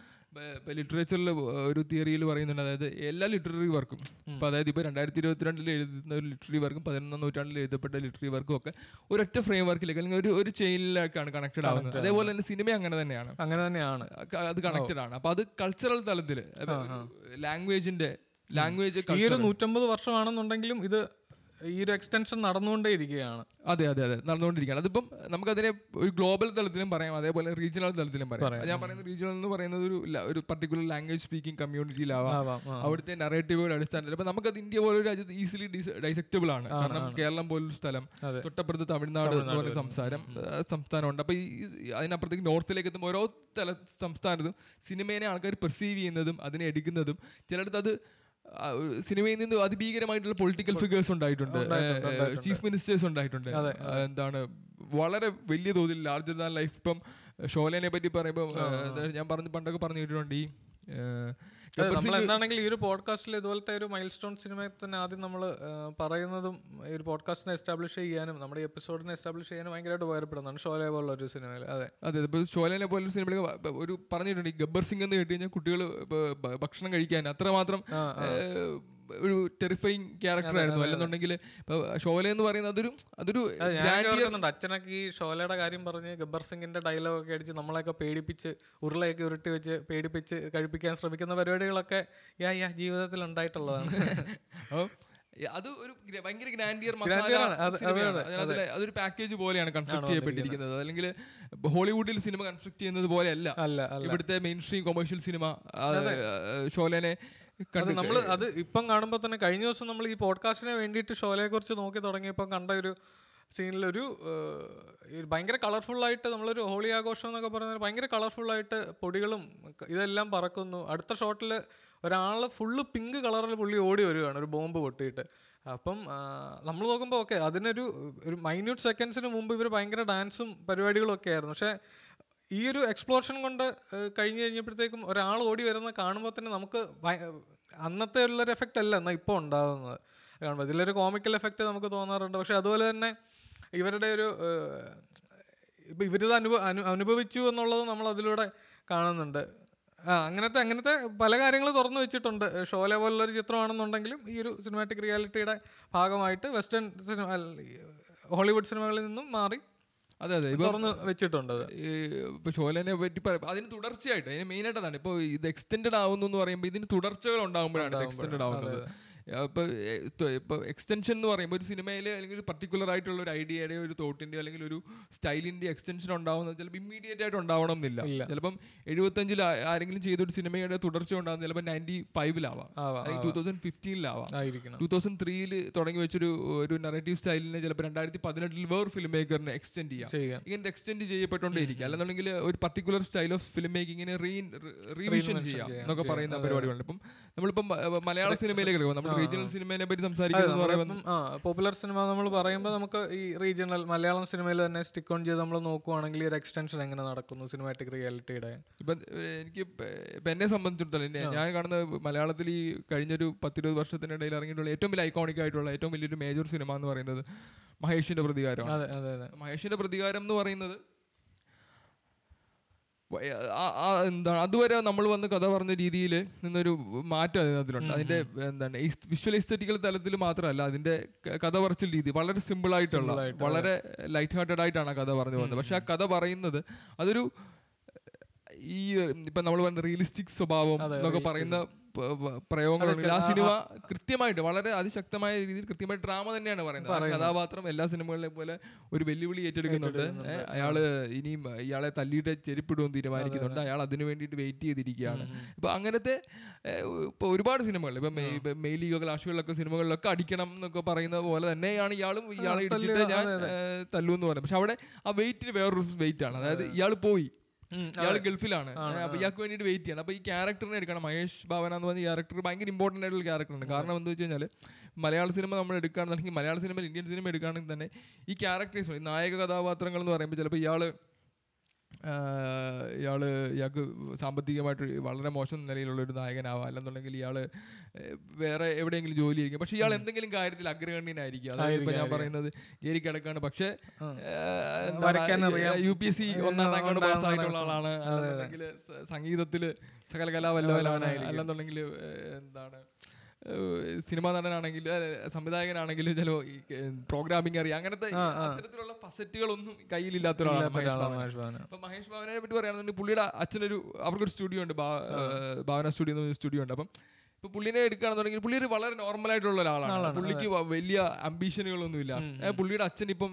Speaker 2: ലിറ്ററേച്ചറിൽ ഒരു തിയറിയിൽ പറയുന്നുണ്ട്. അതായത് എല്ലാ ലിറ്റററി വർക്കും ഇപ്പൊ അതായത് ഇപ്പൊ രണ്ടായിരത്തി ഇരുപത്തിരണ്ടിൽ എഴുതുന്ന ഒരു ലിറ്റററി വർക്കും പതിനൊന്നാം നൂറ്റാണ്ടിൽ എഴുതപ്പെട്ട ലിറ്റററി വർക്കും ഒക്കെ ഒരൊറ്റ ഫ്രെയിം വർക്കിലേക്ക് അല്ലെങ്കിൽ ഒരു ഒരു ചെയിനിലേക്കാണ് കണക്റ്റഡ് ആവുന്നത്. അതേപോലെ തന്നെ സിനിമ അങ്ങനെ തന്നെയാണ്.
Speaker 1: അങ്ങനെ തന്നെയാണ്.
Speaker 2: അത് കണക്റ്റഡ് ആണ്. അപ്പൊ അത് കൾച്ചറൽ തലത്തിൽ ലാംഗ്വേജിന്റെ ലാംഗ്വേജ്
Speaker 1: ഈ ഒരു നൂറ്റമ്പത് വർഷമാണെന്നുണ്ടെങ്കിലും ഇത് ഈ ഒരു എക്സ്റ്റൻഷൻ നടന്നുകൊണ്ടേ ഇരിക്കുകയാണ്
Speaker 2: അതെ അതെ അതെ. നടന്നുകൊണ്ടിരിക്കുകയാണ്. അതിപ്പം നമുക്കതിനെ ഒരു ഗ്ലോബൽ തലത്തിലും പറയാം അതേപോലെ റീജിയണൽ തലത്തിലും പറയാം. ഞാൻ പറയുന്നത് റീജിയണൽ എന്ന് പറയുന്നത് ഒരു ഇല്ല ഒരു പർട്ടിക്കുലർ ലാംഗ്വേജ് സ്പീക്കിംഗ് കമ്മ്യൂണിറ്റിയിലാവാം. അവിടുത്തെ നറേറ്റീവുകളുടെ അടിസ്ഥാനത്തിൽ. അപ്പൊ നമുക്കത് ഇന്ത്യ പോലെ ഒരു രാജ്യത്ത് ഈസിലി ഡൈസെക്റ്റബിൾ ആണ്. കാരണം കേരളം പോലൊരു സ്ഥലം. തൊട്ടപ്പുറത്ത് തമിഴ്നാട് എന്ന് പറയുന്ന സംസാരം സംസ്ഥാനമുണ്ട് അപ്പൊ ഈ അതിനപ്പുറത്തേക്ക് നോർത്തിലേക്ക് എത്തുമ്പോൾ ഓരോ തല സംസ്ഥാനത്തും സിനിമയെ ആൾക്കാർ പെർസീവ് ചെയ്യുന്നതും അതിനെ എടുക്കുന്നതും ചിലടത്ത് അത് സിനിമയിൽ നിന്ന് അതിഭീകരമായിട്ടുള്ള പൊളിറ്റിക്കൽ ഫിഗേഴ്സ് ഉണ്ടായിട്ടുണ്ട്. ചീഫ് മിനിസ്റ്റേഴ്സ് ഉണ്ടായിട്ടുണ്ട് എന്താണ് വളരെ വലിയ തോതിൽ ലാർജർ ദാൻ ലൈഫ് ഇപ്പം ഷോലേനെ പറ്റി പറയുമ്പോൾ ഞാൻ പറഞ്ഞ് പണ്ടൊക്കെ പറഞ്ഞു കേട്ടിട്ടുണ്ട് ഈ
Speaker 1: എന്താണെങ്കിൽ ഈ ഒരു പോഡ്കാസ്റ്റിൽ ഇതുപോലത്തെ ഒരു മൈൽ സ്റ്റോൺ സിനിമയെ തന്നെ ആദ്യം നമ്മൾ പറയുന്നതും ഈ ഒരു പോഡ്കാസ്റ്റിനെ എസ്റ്റാബ്ലിഷ് ചെയ്യാനും നമ്മുടെ എപ്പിസോഡിനെ എസ്റ്റാബ്ലിഷ് ചെയ്യാനും ഭയങ്കരമായിട്ട് ഉപകാരപ്പെടുന്നതാണ് ഷോലെ പോലുള്ള ഒരു സിനിമയിൽ അതെ.
Speaker 2: അതെ ഇപ്പോൾ ഷോലേനെ പോലുള്ള സിനിമയിൽ ഒരു പറഞ്ഞിട്ടുണ്ട് ഈ ഗബ്ബർ സിംഗ് എന്ന് കേട്ട് കഴിഞ്ഞാൽ കുട്ടികൾ ഭക്ഷണം കഴിക്കാൻ അത്രമാത്രം ഒരു ടെറിഫൈങ് ക്യാരക്ടർ ആയിരുന്നു. അല്ലെന്നുണ്ടെങ്കിൽ ഷോലെ ഷോല എന്ന് പറയുന്നത് അതൊരു അതൊരു
Speaker 1: അച്ഛനൊക്കെ ഈ ഷോലയുടെ കാര്യം പറഞ്ഞ് ഗബ്ബർ സിംഗിന്റെ ഡയലോഗ് ഒക്കെ അടിച്ച് നമ്മളെയൊക്കെ പേടിപ്പിച്ച് ഉരുളയൊക്കെ ഉരുട്ടി വെച്ച് പേടിപ്പിച്ച് കഴിപ്പിക്കാൻ ശ്രമിക്കുന്ന പരിപാടികളൊക്കെ യാ യാ ജീവിതത്തിൽ ഉണ്ടായിട്ടുള്ളതാണ്.
Speaker 2: അത് ഒരു ഭയങ്കര ഗ്രാൻഡിയർ മസാല അതൊരു പാക്കേജ് പോലെയാണ് കൺസ്ട്രക്ട് ചെയ്യപ്പെട്ടിരിക്കുന്നത്. അല്ലെങ്കിൽ ഹോളിവുഡിൽ സിനിമ കൺസ്ട്രക്ട് ചെയ്യുന്നത് പോലെയല്ല. ഇവിടുത്തെ മെയിൻ സ്ട്രീം കൊമേഴ്ഷ്യൽ സിനിമ ഷോലേനെ
Speaker 1: നമ്മൾ അത് ഇപ്പം കാണുമ്പോൾ തന്നെ കഴിഞ്ഞ ദിവസം നമ്മൾ ഈ പോഡ്കാസ്റ്റിനെ വേണ്ടിയിട്ട് ഷോലയെ കുറിച്ച് നോക്കി തുടങ്ങിയപ്പോൾ കണ്ട ഒരു സീനിലൊരു ഭയങ്കര കളർഫുൾ ആയിട്ട് നമ്മളൊരു ഹോളി ആഘോഷം എന്നൊക്കെ പറയുന്നത് ഭയങ്കര കളർഫുൾ ആയിട്ട് പൊടികളും ഇതെല്ലാം പറക്കുന്നു. അടുത്ത ഷോട്ടിൽ ഒരാൾ ഫുള്ള് പിങ്ക് കളറിൽ പുള്ളി ഓടി വരികയാണ് ഒരു ബോംബ് പൊട്ടിയിട്ട്. അപ്പം നമ്മൾ നോക്കുമ്പോൾ ഓക്കെ അതിനൊരു ഒരു മൈന്യൂട്ട് സെക്കൻഡ്സിന് മുമ്പ് ഇവർ ഭയങ്കര ഡാൻസും പരിപാടികളും ഒക്കെ ആയിരുന്നു. പക്ഷേ ഈ ഒരു എക്സ്പ്ലോഷൻ കൊണ്ട് കഴിഞ്ഞു കഴിഞ്ഞ് കഴിഞ്ഞപ്പോഴത്തേക്കും ഒരാൾ ഓടി വരുന്ന കാണുമ്പോൾ തന്നെ നമുക്ക് അന്നത്തെ ഉള്ളൊരു എഫക്റ്റ് അല്ല എന്നാൽ ഇപ്പോൾ ഉണ്ടാകുന്നത് കാണുമ്പോൾ ഇതിലൊരു കോമിക്കൽ എഫക്റ്റ് നമുക്ക് തോന്നാറുണ്ട്. പക്ഷേ അതുപോലെ തന്നെ ഇവരുടെ ഒരു ഇപ്പം ഇവരിത് അനുഭവ അനു അനുഭവിച്ചു എന്നുള്ളത് നമ്മൾ അതിലൂടെ കാണുന്നുണ്ട്. ആ അങ്ങനത്തെ അങ്ങനത്തെ പല കാര്യങ്ങൾ തുറന്നു വെച്ചിട്ടുണ്ട്. ഷോലെ പോലുള്ളൊരു ചിത്രമാണെന്നുണ്ടെങ്കിലും ഈ ഒരു സിനിമാറ്റിക് റിയാലിറ്റിയുടെ ഭാഗമായിട്ട് വെസ്റ്റേൺ സിനിമ ഹോളിവുഡ് സിനിമകളിൽ നിന്നും മാറി
Speaker 2: അതെ അതെ. ഇപ്പൊ
Speaker 1: തുറന്ന് വെച്ചിട്ടുണ്ട് അത്.
Speaker 2: ഈ ഇപ്പൊ ഷോലേനെ പറ്റി പറ- അതിന് തുടർച്ചയായിട്ട് അതിന് മെയിൻ ആയിട്ട് അതാണ് ഇപ്പോൾ ഇത് എക്സ്റ്റെൻഡ് ആവുന്നു എന്ന് പറയുമ്പോൾ ഇതിന് തുടർച്ചകൾ ഉണ്ടാകുമ്പോഴാണ് എക്സ്റ്റെൻഡ് ആവുന്നത്. ഇപ്പൊ ഇപ്പോൾ എക്സ്റ്റൻഷൻ എന്ന് പറയുമ്പോൾ ഒരു സിനിമയിൽ അല്ലെങ്കിൽ ഒരു പർട്ടിക്കുലർ ആയിട്ടുള്ള ഒരു ഐഡിയയുടെ ഒരു തോട്ടിന്റെ അല്ലെങ്കിൽ ഒരു സ്റ്റൈലിന്റെ എക്സ്റ്റൻഷൻ ഉണ്ടാവുന്നത് ചിലപ്പോൾ ഇമ്മീഡിയറ്റ് ആയിട്ട് ഉണ്ടാവണം എന്നില്ല. ചിലപ്പം എഴുപത്തഞ്ചിൽ ആരെങ്കിലും ചെയ്തൊരു സിനിമയുടെ തുടർച്ച ഉണ്ടാകുന്നത് ചിലപ്പോൾ നയന്റി ഫൈവിലാവാം അല്ലെങ്കിൽ ടൂ തൗസൻഡ് ഫിഫ്റ്റീനിലാവാം ടു തൗസൻഡ് ത്രീയിൽ തുടങ്ങി വെച്ചൊരു ഒരു നറേറ്റീവ് സ്റ്റൈലിനെ ചിലപ്പോൾ രണ്ടായിരത്തി പതിനെട്ടിൽ വേറെ ഫിലിം മേക്കറിനെ എക്സ്റ്റെൻഡ് ചെയ്യാം
Speaker 1: ഇങ്ങനത്തെ
Speaker 2: ഇങ്ങനെ എക്സ്റ്റെൻഡ് ചെയ്യപ്പെട്ടുകൊണ്ടേയിരിക്കും അല്ലെന്നുണ്ടെങ്കിൽ ഒരു പർട്ടിക്കുലർ സ്റ്റൈൽ ഓഫ് ഫിലിം മേക്കിങ്ങിനെ റീ റീവിഷൻ ചെയ്യാം എന്നൊക്കെ പറയുന്ന പരിപാടികളുണ്ട് ഇപ്പം നമ്മളിപ്പം മലയാള സിനിമയിലേക്ക് എടുക്കും നമ്മൾ റീജിയണൽ സിനിമയെ പറ്റി സംസാരിക്കുന്നത്
Speaker 1: പോപ്പുലർ സിനിമ നമ്മൾ പറയുമ്പോൾ നമുക്ക് ഈ റീജിയണൽ മലയാളം സിനിമയിൽ തന്നെ സ്റ്റിക്ക് ഓൺ ചെയ്ത് നമ്മൾ നോക്കുവാണെങ്കിൽ ഒരു എക്സ്റ്റൻഷൻ എങ്ങനെ നടക്കുന്നു സിനിമാറ്റിക് റിയാലിറ്റിയുടെ
Speaker 2: ഇപ്പം എനിക്ക് ഇപ്പ- എന്നെ സംബന്ധിച്ചിടത്തോളം ഞാൻ കാണുന്ന മലയാളത്തിൽ ഈ കഴിഞ്ഞൊരു പത്തിരുപത് വർഷത്തിനിടയിൽ ഇറങ്ങിയിട്ടുള്ള ഏറ്റവും വലിയ ഐക്കോണിക് ആയിട്ടുള്ള ഏറ്റവും വലിയൊരു മേജർ സിനിമ എന്ന് പറയുന്നത് മഹേഷിന്റെ പ്രതികാരം
Speaker 1: അതെ അതെ അതെ.
Speaker 2: മഹേഷിന്റെ പ്രതികാരം എന്ന് പറയുന്നത് എന്താണ്? അതുവരെ നമ്മൾ വന്ന് കഥ പറഞ്ഞ രീതിയിൽ നിന്നൊരു മാറ്റം അതിനകത്തിലുണ്ട്. അതിന്റെ എന്താണ് വിഷ്വൽ എസ്തറ്റിക്കൽ തലത്തിൽ മാത്രമല്ല അതിന്റെ കഥ പറച്ചിൽ രീതി വളരെ സിമ്പിൾ ആയിട്ടുള്ള വളരെ ലൈറ്റ് ഹാർട്ടഡ് ആയിട്ടാണ് ആ കഥ പറഞ്ഞു പോകുന്നത്. പക്ഷെ ആ കഥ പറയുന്നത് അതൊരു ഈ ഇപ്പൊ നമ്മൾ പറയുന്ന റിയലിസ്റ്റിക് സ്വഭാവം എന്നൊക്കെ. പറയുന്ന പ്രയോഗങ്ങളുണ്ടെങ്കിൽ ആ സിനിമ കൃത്യമായിട്ട് വളരെ അതിശക്തമായ രീതിയിൽ കൃത്യമായി ഡ്രാമ തന്നെയാണ് പറയുന്നത്. കഥാപാത്രം എല്ലാ സിനിമകളിലെ പോലെ ഒരു വെല്ലുവിളി ഏറ്റെടുക്കുന്നുണ്ട്. അയാൾ ഇനിയും ഇയാളെ തല്ലിയിട്ട് ചെരുപ്പിടുമെന്ന് തീരുമാനിക്കുന്നുണ്ട്. അയാൾ അതിനു വേണ്ടിയിട്ട് വെയിറ്റ് ചെയ്തിരിക്കുകയാണ്. ഇപ്പൊ അങ്ങനത്തെ ഇപ്പൊ ഒരുപാട് സിനിമകൾ ഇപ്പൊ മെയിലി ക്ലാഷുകളിലൊക്കെ സിനിമകളിലൊക്കെ അടിക്കണം എന്നൊക്കെ പറയുന്ന പോലെ തന്നെയാണ് ഇയാളും ഇയാളെ ഇടിച്ചിട്ട് ഞാൻ തല്ലു എന്ന് പറയുന്നത്. പക്ഷെ അവിടെ ആ വെയിറ്റിന് വേറൊരു വെയിറ്റ് ആണ്. അതായത് ഇയാൾ പോയി.
Speaker 1: ഉം,
Speaker 2: ഇയാൾ ഗൾഫിലാണ്. അപ്പൊ ഇയാൾക്ക് വേണ്ടിയിട്ട് വെയിറ്റ് ചെയ്യണം. അപ്പൊ ഈ ക്യാരക്ടറിനെ എടുക്കണം. മഹേഷ് ഭാവന എന്ന് പറഞ്ഞ ക്യാരക്ടർ ഭയങ്കര ഇമ്പോർട്ടന്റ് ആയിട്ടുള്ള ക്യാരക്ടറാണ് കാരണം എന്താ വെച്ച് കഴിഞ്ഞാൽ മലയാള സിനിമ നമ്മൾ എടുക്കുകയാണെന്നുണ്ടെങ്കിൽ മലയാള സിനിമയിൽ ഇന്ത്യൻ സിനിമ എടുക്കുകയാണെങ്കിൽ തന്നെ ഈ ക്യാരക്ടേഴ്സ് നായക കഥാപാത്രങ്ങൾ എന്ന് പറയുമ്പോൾ ചിലപ്പോൾ ഇയാൾ ആ, ഇയാൾ ഇയാൾക്ക് സാമ്പത്തികമായിട്ട് വളരെ മോശം നിലയിലുള്ള ഒരു നായകനാവാം. അല്ലെന്നുണ്ടെങ്കിൽ ഇയാൾ വേറെ എവിടെയെങ്കിലും ജോലി ആയിരിക്കും പക്ഷെ ഇയാൾ എന്തെങ്കിലും കാര്യത്തിൽ അഗ്രഗണ്യനായിരിക്കും. അതായത് ഇപ്പൊ ഞാൻ പറയുന്നത്. ജേരി കിടക്കാണ്. പക്ഷെ. യു പി എസ് സി ഒന്നാം റാങ്കോട്
Speaker 1: പാസ്സായിട്ടുള്ള
Speaker 2: ആളാണ്. അല്ലെന്നുണ്ടെങ്കിൽ സംഗീതത്തിൽ സംഗീതത്തിൽ സകല കലാവല്ലവനാണ് അല്ലെന്നുണ്ടെങ്കിൽ എന്താണ് ഏഹ് നടനാണെങ്കിലും സംവിധായകനാണെങ്കിലും സംവിധായകനാണെങ്കിൽ ഈ പ്രോഗ്രാമിംഗ് അറിയാം. അങ്ങനത്തെ അത്തരത്തിലുള്ള പസറ്റുകളൊന്നും കയ്യിലില്ലാത്ത ഒരാളാണ് മഹേഷ് ബാബൻ. അപ്പൊ മഹേഷ് ഭാവനെ പറ്റി പറയുകയാണെന്നുണ്ടെങ്കിൽ പുള്ളിയുടെ അച്ഛനൊരു അവർക്കൊരു സ്റ്റുഡിയോ ഉണ്ട് ഭാവന സ്റ്റുഡിയോ എന്ന് പറഞ്ഞ സ്റ്റുഡിയോ ഉണ്ട്. അപ്പം ഇപ്പൊ പുള്ളിനെ എടുക്കുകയാണെന്നുണ്ടെങ്കിൽ പുള്ളി ഒരു വളരെ നോർമൽ ആയിട്ടുള്ള ഒരാളാണ്. പുള്ളിക്ക് വലിയ അംബീഷനുകളൊന്നുമില്ല ഇല്ല. പുള്ളിയുടെ അച്ഛൻ ഇപ്പം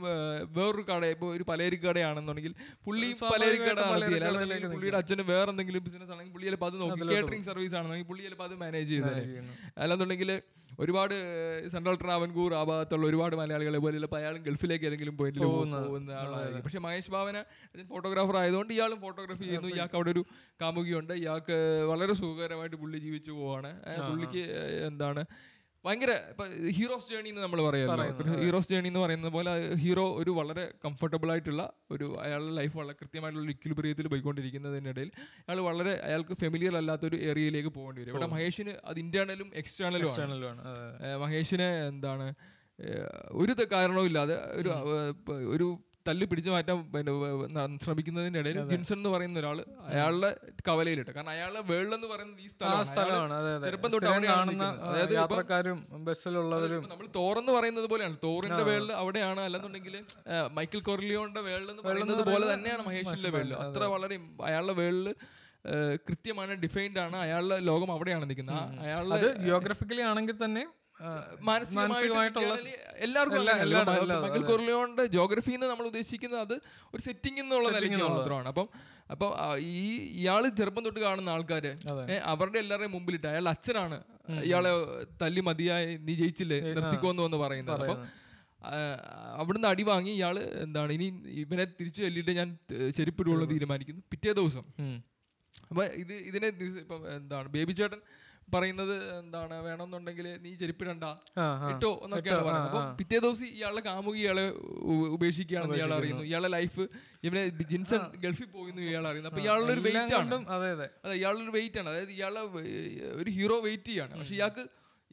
Speaker 2: വേറൊരു കട ഇപ്പൊ ഒരു പലചരി കടയാണെന്നുണ്ടെങ്കിൽ പുള്ളി പലചരി കട നടത്തിയില്ല അല്ലെന്നുണ്ടെങ്കിൽ പുള്ളിയുടെ അച്ഛന് വേറെ എന്തെങ്കിലും ബിസിനസ് ആണെങ്കിൽ പുള്ളി ചിലപ്പോൾ അത് നോക്കി. കേറ്ററിംഗ് സർവീസ് ആണെന്നുണ്ടെങ്കിൽ പുള്ളി ചിലപ്പോൾ അത് മാനേജ് ചെയ്തത് അല്ലെന്നുണ്ടെങ്കിൽ ഒരുപാട് സെൻട്രൽ ട്രാവൻകൂർ ആ ഭാഗത്തുള്ള ഒരുപാട് മലയാളികളെ പോലെ ചിലപ്പോൾ അയാളും ഗൾഫിലേക്ക് ഏതെങ്കിലും പോയിന്റിൽ പോകുന്ന ആളായിരിക്കും പക്ഷെ മഹേഷ് ഭാവന ഫോട്ടോഗ്രാഫർ ആയതുകൊണ്ട് ഇയാളും ഫോട്ടോഗ്രാഫി ചെയ്യുന്നു. ഇയാൾക്ക് അവിടെ ഒരു കാമുകിയുണ്ട്. ഇയാൾക്ക് വളരെ സുഖകരമായിട്ട് പുള്ളി ജീവിച്ചു പോവാണ്. പുള്ളിക്ക് എന്താണ് ഭയങ്കര ഇപ്പൊ ഹീറോസ് ജേണി എന്ന് നമ്മൾ പറയുമല്ലോ. ഹീറോസ് ജേണി എന്ന് പറയുന്ന പോലെ ഹീറോ ഒരു വളരെ കംഫർട്ടബിൾ ആയിട്ടുള്ള ഒരു അയാളുടെ ലൈഫ് വളരെ കൃത്യമായിട്ടുള്ള ഇക്വിലിബ്രിയത്തിൽ പോയിക്കൊണ്ടിരിക്കുന്നതിനിടയിൽ അയാൾ വളരെ അയാൾക്ക് ഫെമിലിയർ അല്ലാത്ത ഒരു ഏരിയയിലേക്ക് പോകേണ്ടി വരും. ഇവിടെ മഹേഷിന് അത് ഇന്റേണലും എക്സ്റ്റേണലും ആണ്. മഹേഷിനെ എന്താണ് ഒരു ത- കാരണവും ഇല്ലാതെ ഒരു ഒരു തല്ല് പിടിച്ചു മാറ്റാൻ പിന്നെ വ- ഇടയിൽ ജിൻസൺ എന്ന് പറയുന്ന ഒരാൾ അയാളുടെ കവലയിലിട്ട്. കാരണം അയാളുടെ വേൾഡ് എന്ന് പറയുന്നത് ഈ സ്ഥലമാണ്. ചെറുപ്പം തൊട്ട് അവിടെയാണ് അതായത്
Speaker 1: യാത്രക്കാരും ബസ്സിലുള്ളവരും
Speaker 2: നമ്മൾ തോറെന്ന് പറയുന്നത് പോലെയാണ്. തോറിന്റെ വേൾഡ് അവിടെയാണ്. അല്ലെന്നുണ്ടെങ്കിൽ മൈക്കിൾ കൊർലിയോന്റെ വേൾഡ് എന്ന് പറയുന്നത് പോലെ തന്നെയാണ് മഹേഷിന്റെ വേൾഡ്. അത്ര വളരെ അയാളുടെ വേൾഡ് കൃത്യമാണ് ഡിഫൈൻഡ് ആണ്. അയാളുടെ ലോകം അവിടെയാണ് നിൽക്കുന്നത്. അയാളുടെ
Speaker 1: ജിയോഗ്രഫിക്കലി ആണെങ്കിൽ തന്നെ
Speaker 2: മാനസികമായിട്ടുള്ള എല്ലാവർക്കും മൈക്കിൾ എന്ന് നമ്മൾ ഉദ്ദേശിക്കുന്നത് അത് ഒരു സെറ്റിംഗ് എന്നുള്ള നിലയ്ക്ക് മാത്രമാണ്. അപ്പം അപ്പം ഈ ഇയാൾ ചെറുപ്പം തൊട്ട് കാണുന്ന ആൾക്കാര് അവരുടെ എല്ലാവരുടെയും മുമ്പിലിട്ട് അയാൾ അച്ഛനാണ്. ഇയാളെ തല്ലി മതിയായി നീ ജയിച്ചില്ലേ നിർത്തിക്കോന്നു എന്ന് പറയുന്നത്. അപ്പം അവിടുന്ന് അടി വാങ്ങി ഇയാൾ എന്താണ് ഇനി ഇവനെ തിരിച്ചു ചൊല്ലിയിട്ട് ഞാൻ ചെരുപ്പിടുള്ള തീരുമാനിക്കുന്നു. പിറ്റേ ദിവസം. അപ്പൊ ഇത് ഇതിനെ ഇപ്പം എന്താണ് ബേബി ചേട്ടൻ പറയുന്നത് എന്താണ് വേണമെന്നുണ്ടെങ്കിൽ നീ ചെരുപ്പിടണ്ട. ഇട്ടോ എന്നൊക്കെയാണ് പറയുന്നത്. അപ്പൊ പിറ്റേ ദിവസം ഇയാളെ കാമുകി ഇയാളെ ഉപേക്ഷിക്കുകയാണെന്ന് ഇയാൾ അറിയുന്നു. ഇയാളെ ലൈഫ് ഇവനെ ജിൻസൺ ഗൾഫിൽ പോയിന്ന് ഇയാൾ അറിയുന്നു. അപ്പൊ ഇയാളുടെ ഒരു വെയിറ്റ് ആണ്.
Speaker 1: അതെ
Speaker 2: ഇയാളുടെ ഒരു വെയിറ്റ് ആണ്. അതായത് ഇയാളെ ഒരു ഹീറോ വെയിറ്റ് ചെയ്യാണ് പക്ഷെ ഇയാൾക്ക്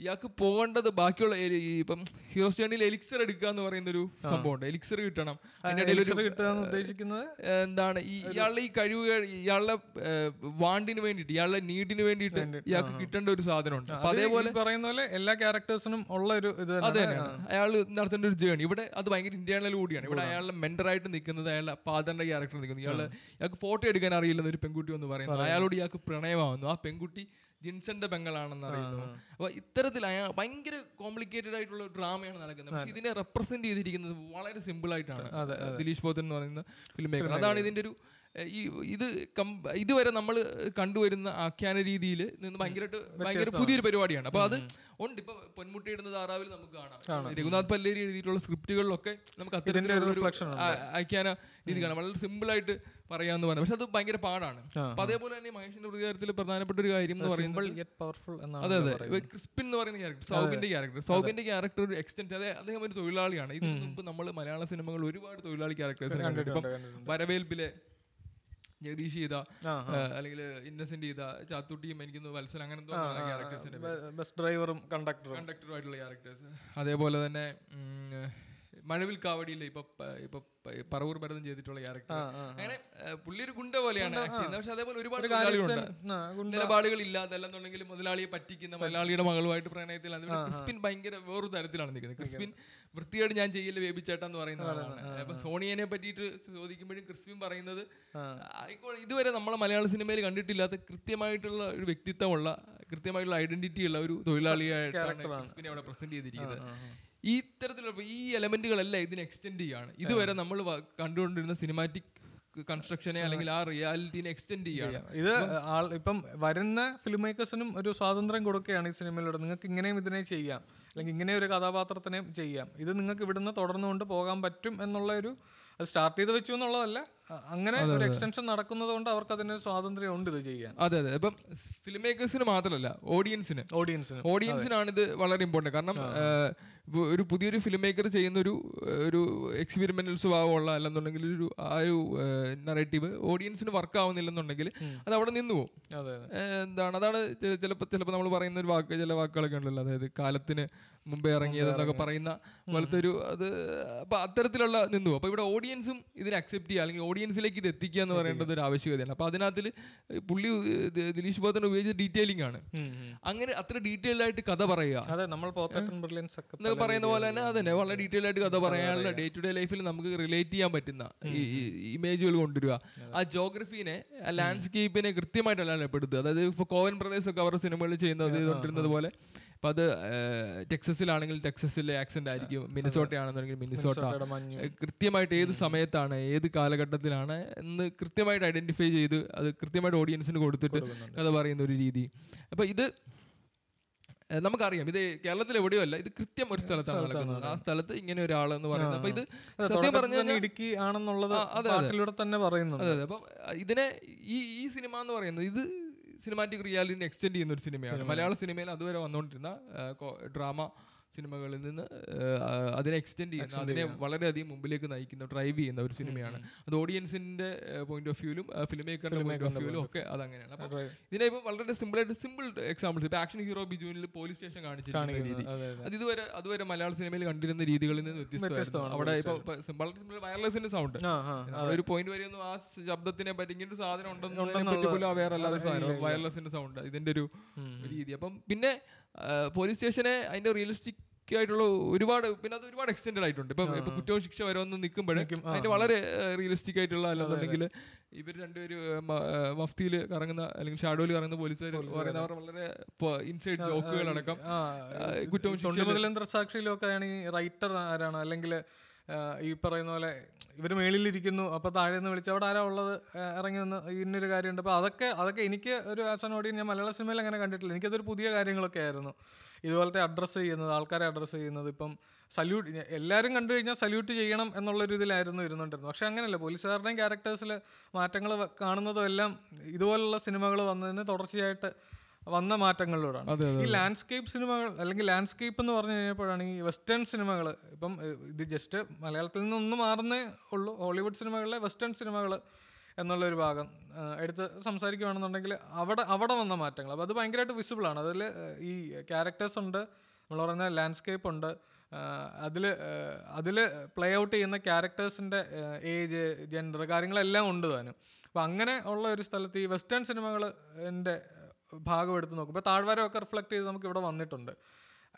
Speaker 2: ഇയാൾക്ക് പോകേണ്ടത് ബാക്കിയുള്ള ഇപ്പം ഹീറോസ് ജേണിയിൽ എലിക്സർ എടുക്കുക എന്ന് പറയുന്ന ഒരു സംഭവമുണ്ട്. എലിക്സർ കിട്ടണം.
Speaker 1: ഉദ്ദേശിക്കുന്നത്?
Speaker 2: എന്താണ് ഈ ഇയാളുടെ ഈ കഴിവ് ഇയാളുടെ വാണ്ടിന് വേണ്ടിയിട്ട് ഇയാളുടെ നീഡിന് വേണ്ടിയിട്ട് ഇയാൾക്ക് കിട്ടേണ്ട ഒരു സാധനമുണ്ട്. അപ്പൊ അതേപോലെ
Speaker 1: പറയുന്ന പോലെ എല്ലാ ക്യാരക്ടേഴ്സിനും ഉള്ള ഒരു ഇത്
Speaker 2: അതെ അയാൾ നടത്തേണ്ട ഒരു ജേണി ഇവിടെ അത് ഭയങ്കര ഇന്റേണൽ കൂടിയാണ്. ഇവിടെ അയാളുടെ മെന്ററായിട്ട് നിൽക്കുന്നത് അയാളുടെ ഫാദറിന്റെ ക്യാരക്ടർ നിൽക്കുന്നത്. ഇയാൾ ഇയാൾക്ക് ഫോട്ടോ എടുക്കാൻ അറിയില്ലെന്ന് ഒരു പെൺകുട്ടി എന്ന് പറയുന്നു. അയാളോട് ഇയാൾക്ക് പ്രണയമാവുന്നു. ആ പെൺകുട്ടി ജിൻസന്റെ ബംഗളാണെന്ന് അറിയുന്നു. അപ്പൊ ഇത്തരത്തിൽ അയാൾ ഭയങ്കര കോംപ്ലിക്കേറ്റഡ് ആയിട്ടുള്ള ഡ്രാമയാണ് നടക്കുന്നത്. പക്ഷെ ഇതിനെ റെപ്രസെന്റ് ചെയ്തിരിക്കുന്നത് വളരെ സിമ്പിൾ ആയിട്ടാണ്. ദിലീഷ് പോത്തൻ എന്ന് പറയുന്ന ഫിലിം മേക്കർ അതാണ് ഇതിന്റെ ഒരു ഈ ഇത് ഇതുവരെ നമ്മൾ കണ്ടുവരുന്ന ആഖ്യാന രീതിയിൽ നിന്ന് ഭയങ്കരമായിട്ട് ഭയങ്കര പുതിയൊരു പരിപാടിയാണ്. അപ്പൊ അത് ഉണ്ട്. ഇപ്പൊ പൊന്മുട്ടയിടുന്ന താറാവിൽ നമുക്ക് കാണാം. രഘുനാഥ് പല്ലേരി എഴുതിയിട്ടുള്ള സ്ക്രിപ്റ്റുകളിലൊക്കെ നമുക്ക് അത്തരത്തിലുള്ള ആഖ്യാന രീതി കാണാം. വളരെ സിമ്പിൾ പറയാന്ന് പറഞ്ഞു. പക്ഷെ അത് ഭയങ്കര പാടാണ്. അപ്പൊ അതേപോലെ തന്നെ മഹേഷിന്റെ പ്രതികാരത്തിൽ പ്രധാനപ്പെട്ട ഒരു കാര്യം എന്ന് പറയുന്നത് അതെ അതെ. ക്രിസ്പിൻ എന്ന് പറയുന്ന ക്യാരക്ടർ സൗബിന്റെ ക്യാരക്ടർ സൗബിന്റെ ക്യാരക്ടർ ഒരു എക്സ്റ്റെന്റ് അതെ അദ്ദേഹം ഒരു തൊഴിലാളിയാണ്. ഇതിന് മുമ്പ് നമ്മൾ മലയാള സിനിമകൾ ഒരുപാട് തൊഴിലാളി ക്യാരക്ടേഴ്സ് ഇപ്പം
Speaker 1: കണ്ടിട്ടുണ്ട്.
Speaker 2: വരവേൽപ്പിലെ ജഗദീഷ് ചെയ്ത അല്ലെങ്കിൽ ഇന്നസെന്റ് ചെയ്ത ചാത്തുട്ടിയും എനിക്ക് വത്സൽ അങ്ങനെ ക്യാരക്ടേഴ്സിന്റെ
Speaker 1: ബസ് ഡ്രൈവറും കണ്ടക്ടറും
Speaker 2: കണ്ടക്ടറും ആയിട്ടുള്ള ക്യാരക്ടേഴ്സ് അതേപോലെ തന്നെ മഴവിൽ കാവടിയിൽ ഇപ്പൊ ഇപ്പൊ പറവൂർ ഭരതം ചെയ്തിട്ടുള്ള ക്യാരക്ടർ അങ്ങനെ പുള്ളി ഒരു ഗുണ്ട പോലെയാണ് ആക്ട് ചെയ്യുന്നത്. പക്ഷെ അതേപോലെ ഒരുപാട് തൊഴിലാളികളുണ്ട് നിലപാടുകളില്ല അതല്ലെന്നുണ്ടെങ്കിൽ മുതലാളിയെ പറ്റിക്കുന്ന മുതലാളിയുടെ മകളുമായിട്ട് പ്രണയത്തിലാണ് ഇവിടെ ക്രിസ്പിൻ ഭയങ്കര വേറൊരു തരത്തിലാണ് നിൽക്കുന്നത്. ക്രിസ്പിൻ വൃത്തിയായിട്ട് ഞാൻ ചെയ്യില്ല ബേബിച്ചേട്ടൻ എന്ന് പറയുന്ന ആളാണ്. അപ്പൊ സോണിയനെ പറ്റിയിട്ട് ചോദിക്കുമ്പോഴും ക്രിസ്പിൻ പറയുന്നത് ഇതുവരെ നമ്മളെ മലയാള സിനിമയിൽ കണ്ടിട്ടില്ലാത്ത കൃത്യമായിട്ടുള്ള ഒരു വ്യക്തിത്വമുള്ള കൃത്യമായിട്ടുള്ള ഐഡന്റിറ്റി ഉള്ള ഒരു തൊഴിലാളിയായിട്ടാണ് ക്രിസ്പിനെ അവിടെ പ്രസന്റ് ചെയ്തിരിക്കുന്നത്. ഈ ഇത്തരത്തിലുള്ള ഈ എലമെന്റുകളെല്ലാം ഇതിനെ എക്സ്റ്റെൻഡ് ചെയ്യാണ്. ഇതുവരെ നമ്മൾ കണ്ടുകൊണ്ടിരുന്ന സിനിമാറ്റിക് കൺസ്ട്രക്ഷനെ അല്ലെങ്കിൽ ആ റിയാലിറ്റിനെ എക്സ്റ്റെൻഡ് ചെയ്യാണ്.
Speaker 1: ഇത് ആൾ ഇപ്പം വരുന്ന ഫിലിം മേക്കേഴ്സിനും ഒരു സ്വാതന്ത്ര്യം കൊടുക്കുകയാണ് ഈ സിനിമയിലൂടെ നിങ്ങൾക്ക് ഇങ്ങനെയും ഇതിനെ ചെയ്യാം. അല്ലെങ്കിൽ ഇങ്ങനെ ഒരു കഥാപാത്രത്തിനെയും ചെയ്യാം. ഇത് നിങ്ങൾക്ക് ഇവിടുന്ന് തുടർന്നുകൊണ്ട് പോകാൻ പറ്റും എന്നുള്ള ഒരു അത് സ്റ്റാർട്ട് ചെയ്ത് വെച്ചു എന്നുള്ളതല്ല. അങ്ങനെ ഒരു എക്സ്റ്റൻഷൻ നടക്കുന്നത് കൊണ്ട് അവർക്ക് അതിന് സ്വാതന്ത്ര്യം ഉണ്ട് ഇത് ചെയ്യാൻ.
Speaker 2: അതെ അതെ. ഇപ്പം ഫിലിം മേക്കേഴ്സിന് മാത്രമല്ല ഓഡിയൻസിന്
Speaker 1: ഓഡിയൻസിന്
Speaker 2: ഓഡിയൻസിനാണ് ഇത് വളരെ ഇമ്പോർട്ടന്റ് കാരണം ഒരു പുതിയൊരു ഫിലിം മേക്കർ ചെയ്യുന്ന ഒരു ഒരു എക്സ്പെരിമെന്റൽ സ്വഭാവമുള്ള അല്ലെന്നുണ്ടെങ്കിൽ ഒരു ആ ഒരു നറേറ്റീവ് ഓഡിയൻസിന് വർക്ക് ആവുന്നില്ലെന്നുണ്ടെങ്കിൽ അത് അവിടെ നിന്ന് പോകും. എന്താണ്? അതാണ് ചിലപ്പോൾ ചിലപ്പോൾ നമ്മൾ പറയുന്ന ഒരു വാക്ക് ചില വാക്കുകളൊക്കെ ഉണ്ടല്ലോ. അതായത് കാലത്തിന് മുമ്പേ ഇറങ്ങിയതെന്നൊക്കെ പറയുന്ന പോലത്തെ ഒരു അത് അപ്പൊ അത്തരത്തിലുള്ള നിന്നു അപ്പോൾ ഇവിടെ ഓഡിയൻസും ഇതിനെ അക്സെപ്റ്റ് ചെയ്യുക. അല്ലെങ്കിൽ ഓഡിയൻസിലേക്ക് ഇത് എത്തിക്കുക എന്ന് പറയേണ്ടത് ഒരു ആവശ്യകതയാണ്. അപ്പൊ അതിനകത്തിൽ പുള്ളി ദിലീഷ് ബോധൻ ഉപയോഗിച്ച ഡീറ്റെയിലിംഗ് ആണ്. അങ്ങനെ അത്ര ഡീറ്റെയിൽ ആയിട്ട് കഥ പറയുക.
Speaker 1: പോത്തൻ
Speaker 2: പറയുന്ന പോലെ തന്നെ അതന്നെ വളരെ ഡീറ്റെയിൽ ആയിട്ട് കഥ പറയാനുള്ള ഡേ ടു ഡേ ലൈഫിൽ നമുക്ക് റിലേറ്റ് ചെയ്യാൻ പറ്റുന്ന ഈ ഇമേജുകൾ കൊണ്ടുവരിക. ആ ജോഗ്രഫീനെ ലാൻഡ്സ്കേപ്പിനെ കൃത്യമായിട്ട് അടയാളപ്പെടുത്തുക. അതായത് ഇപ്പോൾ കോവൻ ബ്രദേഴ്സ് ഒക്കെ അവരുടെ സിനിമകളിൽ ചെയ്യുന്നത് ചെയ്തുകൊണ്ടിരുന്നത് പോലെ അപ്പം അത് ടെക്സസിലാണെങ്കിൽ ടെക്സസിലെ ആക്സിഡന്റ് ആയിരിക്കും. മിനിസോട്ട. ആണെന്നുണ്ടെങ്കിൽ മിനിസോട്ട കൃത്യമായിട്ട് ഏത് സമയത്താണ് ഏത് കാലഘട്ടത്തിലാണ് എന്ന് കൃത്യമായിട്ട് ഐഡന്റിഫൈ ചെയ്ത് അത് കൃത്യമായിട്ട് ഓഡിയൻസിന് കൊടുത്തിട്ട് കഥ പറയുന്ന ഒരു രീതി. അപ്പം ഇത് നമുക്കറിയാം. ഇത് കേരളത്തിൽ എവിടെയോ അല്ല ഇത് കൃത്യം ഒരു സ്ഥലത്താണ് നടക്കുന്നത്. ആ സ്ഥലത്ത് ഇങ്ങനെ ഒരാൾ എന്ന് പറയുന്നത്. അപ്പൊ ഇത് സത്യം പറഞ്ഞു
Speaker 1: ഇടുക്കി ആണെന്നുള്ളത്
Speaker 2: അതെ, അതെ.
Speaker 1: തന്നെ പറയുന്നു
Speaker 2: അതെ അതെ. അപ്പം ഇതിനെ ഈ ഈ സിനിമ എന്ന് പറയുന്നത് ഇത് സിനിമാറ്റിക് റിയാലിറ്റിനെ എക്സ്റ്റെൻഡ് ചെയ്യുന്ന ഒരു സിനിമയാണ് മലയാള സിനിമയിൽ അതുവരെ വന്നുകൊണ്ടിരുന്ന ഡ്രാമ സിനിമകളിൽ നിന്ന് അതിനെ എക്സ്റ്റെൻഡ് ചെയ്യുന്ന അതിനെ വളരെയധികം മുമ്പിലേക്ക് നയിക്കുന്ന ഡ്രൈവ് ചെയ്യുന്ന ഒരു സിനിമയാണ്. അത് ഓഡിയൻസിന്റെ പോയിന്റ് ഓഫ് വ്യൂലും ഫിലിം മേക്കറിന്റെ പോയിന്റ് ഓഫ് വ്യൂലും ഒക്കെ അത് അങ്ങനെയാണ് അപ്പൊ ഇതിനെ ഇപ്പം വളരെ സിമ്പിൾ ആയിട്ട് സിമ്പിൾ എക്സാമ്പിൾസ് ഇപ്പൊ ആക്ഷൻ ഹീറോ ബിജുവിനിൽ പോലീസ് സ്റ്റേഷൻ കാണിച്ചിരിക്കുന്ന രീതി.
Speaker 1: അത്
Speaker 2: ഇതുവരെ അതുവരെ മലയാള സിനിമയിൽ കണ്ടിരുന്ന രീതികളിൽ നിന്ന് വ്യത്യസ്തമാണ് അവിടെ ഇപ്പൊ വളരെ സിമ്പിൾ വയർലെസിന്റെ സൗണ്ട് ഒരു പോയിന്റ് വരെയൊന്നും ആ. ശബ്ദത്തിനെ പറ്റി ഇങ്ങനെ ഒരു സാധനം ഉണ്ടെന്ന് പറ്റി പോലും അവയർ അല്ലാത്ത സാധനം വയർലെസിന്റെ സൗണ്ട് ഇതിന്റെ ഒരു രീതി. അപ്പം പിന്നെ പോലീസ് സ്റ്റേഷനെ അതിന്റെ റിയലിസ്റ്റിക് ആയിട്ടുള്ള ഒരുപാട് പിന്നെ അത് ഒരുപാട് എക്സ്റ്റെൻഡ് ആയിട്ടുണ്ട്. ഇപ്പൊ ഇപ്പൊ കുറ്റവും ശിക്ഷ വരുമെന്ന് നിൽക്കുമ്പോഴേ അതിന്റെ വളരെ റിയലിസ്റ്റിക് ആയിട്ടുള്ള അല്ലെന്നുണ്ടെങ്കിൽ ഇവർ രണ്ടുപേര് മഫ്തിയിൽ കറങ്ങുന്ന അല്ലെങ്കിൽ ഷാഡോയിൽ കറങ്ങുന്ന പോലീസുകാർ പറയുന്നവർ വളരെ ഇൻസൈഡ് ജോക്കുകൾ
Speaker 1: അടക്കം
Speaker 2: കുറ്റവും
Speaker 1: ശിക്ഷ റൈറ്റർ ആരാണ്? അല്ലെങ്കിൽ ഈ പറയുന്ന പോലെ ഇവർ മേളിലിരിക്കുന്നു അപ്പോൾ താഴെ നിന്ന് വിളിച്ച് അവിടെ ആരാ ഉള്ളത്? ഇറങ്ങി നിന്ന് ഇന്നൊരു കാര്യമുണ്ട്. അപ്പോൾ അതൊക്കെ അതൊക്കെ എനിക്ക് ഒരു ആസ് ആൻ ഓഡിയൻ ഞാൻ മലയാള സിനിമയിൽ അങ്ങനെ കണ്ടിട്ടില്ല. എനിക്കതൊരു പുതിയ കാര്യങ്ങളൊക്കെ ആയിരുന്നു. ഇതുപോലത്തെ അഡ്രസ്സ് ചെയ്യുന്നത് ആൾക്കാരെ അഡ്രസ്സ് ചെയ്യുന്നത് ഇപ്പം സല്യൂട്ട് എല്ലാവരും കണ്ടു കഴിഞ്ഞാൽ സല്യൂട്ട് ചെയ്യണം എന്നുള്ളൊരു ഇതിലായിരുന്നു ഇരുന്നുകൊണ്ടിരുന്നത്. പക്ഷെ അങ്ങനെയല്ല പോലീസുകാരുടെയും ക്യാരക്ടേഴ്സിൽ മാറ്റങ്ങൾ കാണുന്നതും എല്ലാം ഇതുപോലുള്ള സിനിമകൾ വന്നതിന് തുടർച്ചയായിട്ട് വന്ന മാറ്റങ്ങളിലൂടെയാണ്. ഈ ലാൻഡ്സ്കേപ്പ് സിനിമകൾ അല്ലെങ്കിൽ ലാൻഡ്സ്കേപ്പ് എന്ന് പറഞ്ഞു കഴിഞ്ഞപ്പോഴാണ് ഈ വെസ്റ്റേൺ സിനിമകൾ ഇപ്പം ഇത് ജസ്റ്റ് മലയാളത്തിൽ നിന്നൊന്നും മാറുന്നേ ഉള്ളൂ. ഹോളിവുഡ് സിനിമകളിലെ വെസ്റ്റേൺ സിനിമകൾ എന്നുള്ള ഒരു ഭാഗം എടുത്ത് സംസാരിക്കുകയാണെന്നുണ്ടെങ്കിൽ അവിടെ അവിടെ വന്ന മാറ്റങ്ങൾ. അപ്പോൾ അത് ഭയങ്കരമായിട്ട് വിസിബിൾ ആണ്. അതിൽ ഈ ക്യാരക്ടേഴ്സ് ഉണ്ട്. നമ്മൾ പറയുന്ന ലാൻഡ്സ്കേപ്പ് ഉണ്ട്. അതിൽ അതിൽ പ്ലേ ഔട്ട് ചെയ്യുന്ന ക്യാരക്ടേഴ്സിന്റെ ഏജ് ജെൻഡർ കാര്യങ്ങളെല്ലാം ഉണ്ട് താനും. അപ്പോൾ അങ്ങനെ ഉള്ള ഒരു സ്ഥലത്ത് ഈ വെസ്റ്റേൺ സിനിമകൾ എന്റെ ഭാഗം എടുത്ത് നോക്കും. ഇപ്പോൾ താഴ്വാരമൊക്കെ റിഫ്ലക്ട് ചെയ്ത് നമുക്ക് ഇവിടെ വന്നിട്ടുണ്ട്.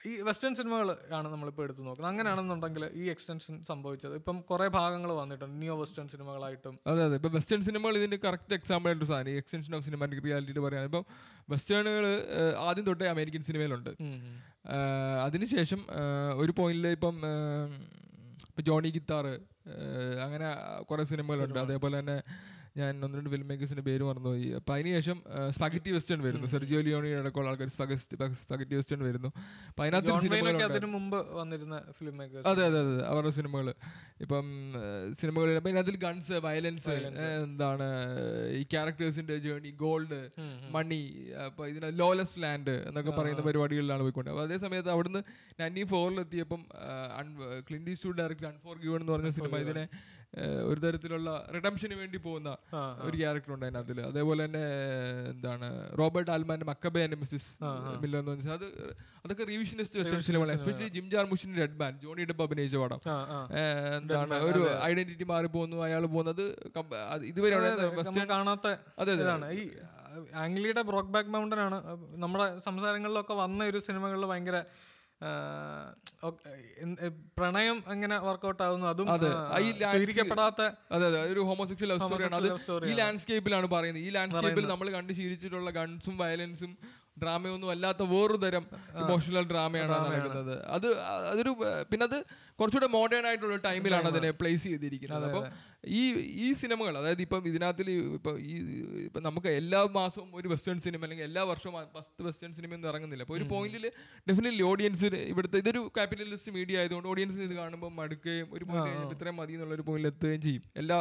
Speaker 1: ഈ വെസ്റ്റേൺ സിനിമകൾ ആണ് നമ്മളിപ്പോൾ എടുത്ത് നോക്കുന്നത്. അങ്ങനെയാണെന്നുണ്ടെങ്കിൽ ഈ എക്സ്റ്റൻഷൻ സംഭവിച്ചത്. ഇപ്പം കുറേ ഭാഗങ്ങൾ വന്നിട്ടുണ്ട്. ന്യൂ വെസ്റ്റേൺ സിനിമകളായിട്ടും
Speaker 2: അതെ അതെ. ഇപ്പം വെസ്റ്റേൺ സിനിമകൾ ഇതിന്റെ കറക്റ്റ് എക്സാമ്പിൾ ആയിട്ട് സാധനം. ഈ എക്സ്റ്റൻഷൻ ഓഫ് സിനിമാറ്റിക് റിയാലിറ്റി പറയാൻ ഇപ്പം വെസ്റ്റേണുകൾ ആദ്യം തൊട്ടേ അമേരിക്കൻ സിനിമയിലുണ്ട് അതിനുശേഷം ഒരു പോയിന്റിൽ ഇപ്പം ഇപ്പം ജോണി ഗിത്താർ അങ്ങനെ കുറേ സിനിമകളുണ്ട് അതേപോലെ തന്നെ ഞാൻ ഒന്ന് രണ്ട് ഫിലിം മേക്കേഴ്സിന്റെ പേര് മറന്നുപോയി. അപ്പൊ അതിനുശേഷം സ്പഗറ്റി വെസ്റ്റേൺ വരുന്നു. സെർജിയോ ലിയോണിയുടെ അടക്കമുള്ള ആൾക്കാർ സ്പഗറ്റി വെസ്റ്റേൺ വരുന്നു. അപ്പം അതിനകത്ത്
Speaker 1: മുമ്പ് വന്നിരുന്ന ഫിലിം മേക്കേഴ്സ്
Speaker 2: അതെ അതെ അതെ അവരുടെ സിനിമകൾ ഇപ്പം സിനിമകളിൽ അപ്പം അതിൽ ഗൺസ് വയലൻസ് എന്താണ് ഈ ക്യാരക്ടേഴ്സിന്റെ ജേണി ഗോൾഡ് മണി അപ്പൊ ഇതിന് ലോലസ് ലാൻഡ് എന്നൊക്കെ പറയുന്ന പരിപാടികളിലാണ് പോയിക്കൊണ്ട് അപ്പോൾ അതേ സമയത്ത് അവിടുന്ന് നന്നി ഫോറിലെത്തിയപ്പം Clint Eastwood director Unforgiven എന്ന് പറഞ്ഞ സിനിമ ഇതിനെ ഒരു തരത്തിലുള്ള റിഡംഷന് വേണ്ടി പോകുന്ന ഒരു ക്യാരക്ടർ ഉണ്ട് അതിനകത്തിൽ അതേപോലെ തന്നെ എന്താണ് റോബർട്ട് ആൽമാന്റെ മക്കബെ ആൻഡ് മിസ്സിസ് മില്ലർ എന്ന് വെച്ചാൽ അത് അതൊക്കെ റിവിഷനിസ്റ്റ് വെസ്റ്റേൺ സിനിമകളാണ് എസ്പെഷ്യലി ജിം ജാർമുഷിന്റെ റെഡ് ബാൻ ജോണി ഡെബ് അഭിനയിച്ച പടം. എന്താണ് ഒരു ഐഡന്റിറ്റി മാറി പോകുന്നു അയാൾ പോകുന്നത് ഇതുവരെ വെസ്റ്റേൺ
Speaker 1: കാണാത്ത
Speaker 2: അതെ അതെ
Speaker 1: ഈ ആംഗ്ലിയുടെ ബ്രോക്ക് ബാക്ക് മൗണ്ടൻ ആണ് നമ്മുടെ സംസാരങ്ങളിലൊക്കെ വന്ന ഒരു സിനിമകളിൽ ഭയങ്കര പ്രണയം എങ്ങനെ വർക്ക്ഔട്ട് ആവുന്നു? അതും
Speaker 2: ഈ അതെ അതെ. ഒരു ഹോമോസെക്ഷൽ ലവ് സ്റ്റോറിയാണ് അത് ഈ ലാൻഡ്സ്കേപ്പിലാണ് പറയുന്നത്. ഈ ലാൻഡ്സ്കേപ്പിൽ നമ്മൾ കണ്ട് ശീലിച്ചിട്ടുള്ള ഗൺസും വയലൻസും ഡ്രാമയൊന്നും അല്ലാത്ത വേറൊരു തരം ഇമോഷണൽ ഡ്രാമയാണ് നടക്കുന്നത്. അത് അതൊരു പിന്നെ അത് കുറച്ചുകൂടെ മോഡേൺ ആയിട്ടുള്ള ടൈമിലാണ് അതിനെ പ്ലേസ് ചെയ്തിരിക്കുന്നത്. അപ്പം ഈ ഈ സിനിമകൾ അതായത് ഇപ്പം ഇതിനകത്തിൽ ഇപ്പം ഈ ഇപ്പം നമുക്ക് എല്ലാ മാസവും ഒരു വെസ്റ്റേൺ സിനിമ അല്ലെങ്കിൽ എല്ലാ വർഷവും ഫസ്റ്റ് പത്ത് വെസ്റ്റേൺ സിനിമ ഒന്നും ഇറങ്ങുന്നില്ല. അപ്പോൾ ഒരു പോയിന്റിൽ ഡെഫിനറ്റ്ലി ഓഡിയൻസിന് ഇവിടുത്തെ ഇതൊരു ക്യാപിറ്റലിസ്റ്റ് മീഡിയ ആയതുകൊണ്ട് ഓഡിയൻസിന് ഇത് കാണുമ്പോൾ മടുക്കുകയും ഒരു പോയിന്റ് ഇത്രയും മതി എന്നുള്ള ഒരു പോയിന്റിൽ എത്തുകയും ചെയ്യും. എല്ലാ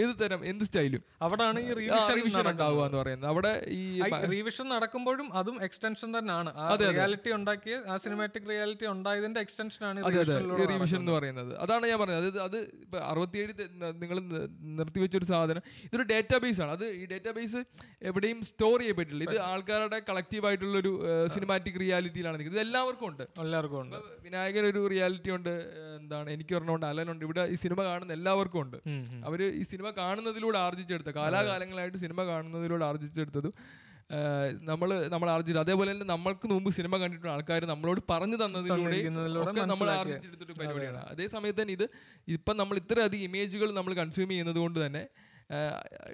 Speaker 2: ഏത് തരം എന്ത് സ്റ്റൈലും?
Speaker 1: അവിടെ ഈ
Speaker 2: റിവിഷൻ ഉണ്ടാവുക എന്ന് പറയുന്നത്. അവിടെ ഈ
Speaker 1: റിവിഷൻ നടക്കുമ്പോഴും അതും എക്സ്റ്റൻഷൻ തന്നെയാണ് റിയാലിറ്റി ഉണ്ടാക്കിയ ആ സിനിമാറ്റിക് റിയാലിറ്റി ഉണ്ടായതിന്റെ എക്സ്റ്റൻഷൻ ആണ്
Speaker 2: റിവിഷൻ എന്ന് പറയുന്നത്. അതാണ് ഞാൻ പറഞ്ഞത്. അതായത് അത് ഇപ്പൊ അറുപത്തിയേഴ് നിങ്ങൾ നിർത്തിവെച്ച ഒരു സാധനം. ഇതൊരു ഡേറ്റാബേസ് ആണ്. അത് ഈ ഡേറ്റാബേസ് എവിടെയും സ്റ്റോർ ചെയ്യപ്പെട്ടില്ല ഇത് ആൾക്കാരുടെ കളക്റ്റീവ് ആയിട്ടുള്ള ഒരു സിനിമാറ്റിക് റിയാലിറ്റിയിലാണ് നിൽക്കുന്നത്. ഇത് എല്ലാവർക്കും ഉണ്ട്.
Speaker 1: എല്ലാവർക്കും ഉണ്ട്.
Speaker 2: വിനായകൻ ഒരു റിയാലിറ്റി ഉണ്ട്. എന്താണ്? എനിക്ക് പറഞ്ഞുകൊണ്ട് അലനുണ്ട് ഇവിടെ ഈ സിനിമ കാണുന്ന എല്ലാവർക്കും ഉണ്ട്. അവർ ഈ സിനിമ കാണുന്നതിലൂടെ ആർജിച്ചെടുത്ത കാലാകാലങ്ങളായിട്ട് സിനിമ കാണുന്നതിലൂടെ ആർജിച്ചെടുത്തതും നമ്മൾ നമ്മൾ ആർജിച്ചു. അതേപോലെ തന്നെ നമ്മൾക്ക് മുമ്പ് സിനിമ കണ്ടിട്ടുള്ള ആൾക്കാർ നമ്മളോട് പറഞ്ഞു തന്നതിലൂടെ ഒക്കെ നമ്മൾ ആർജിച്ചെടുത്തിട്ട് പരിപാടിയാണ്. അതേ. സമയത്ത് തന്നെ ഇത് ഇപ്പം നമ്മൾ ഇത്രയധികം ഇമേജുകൾ നമ്മൾ കൺസ്യൂം ചെയ്യുന്നത് കൊണ്ട് തന്നെ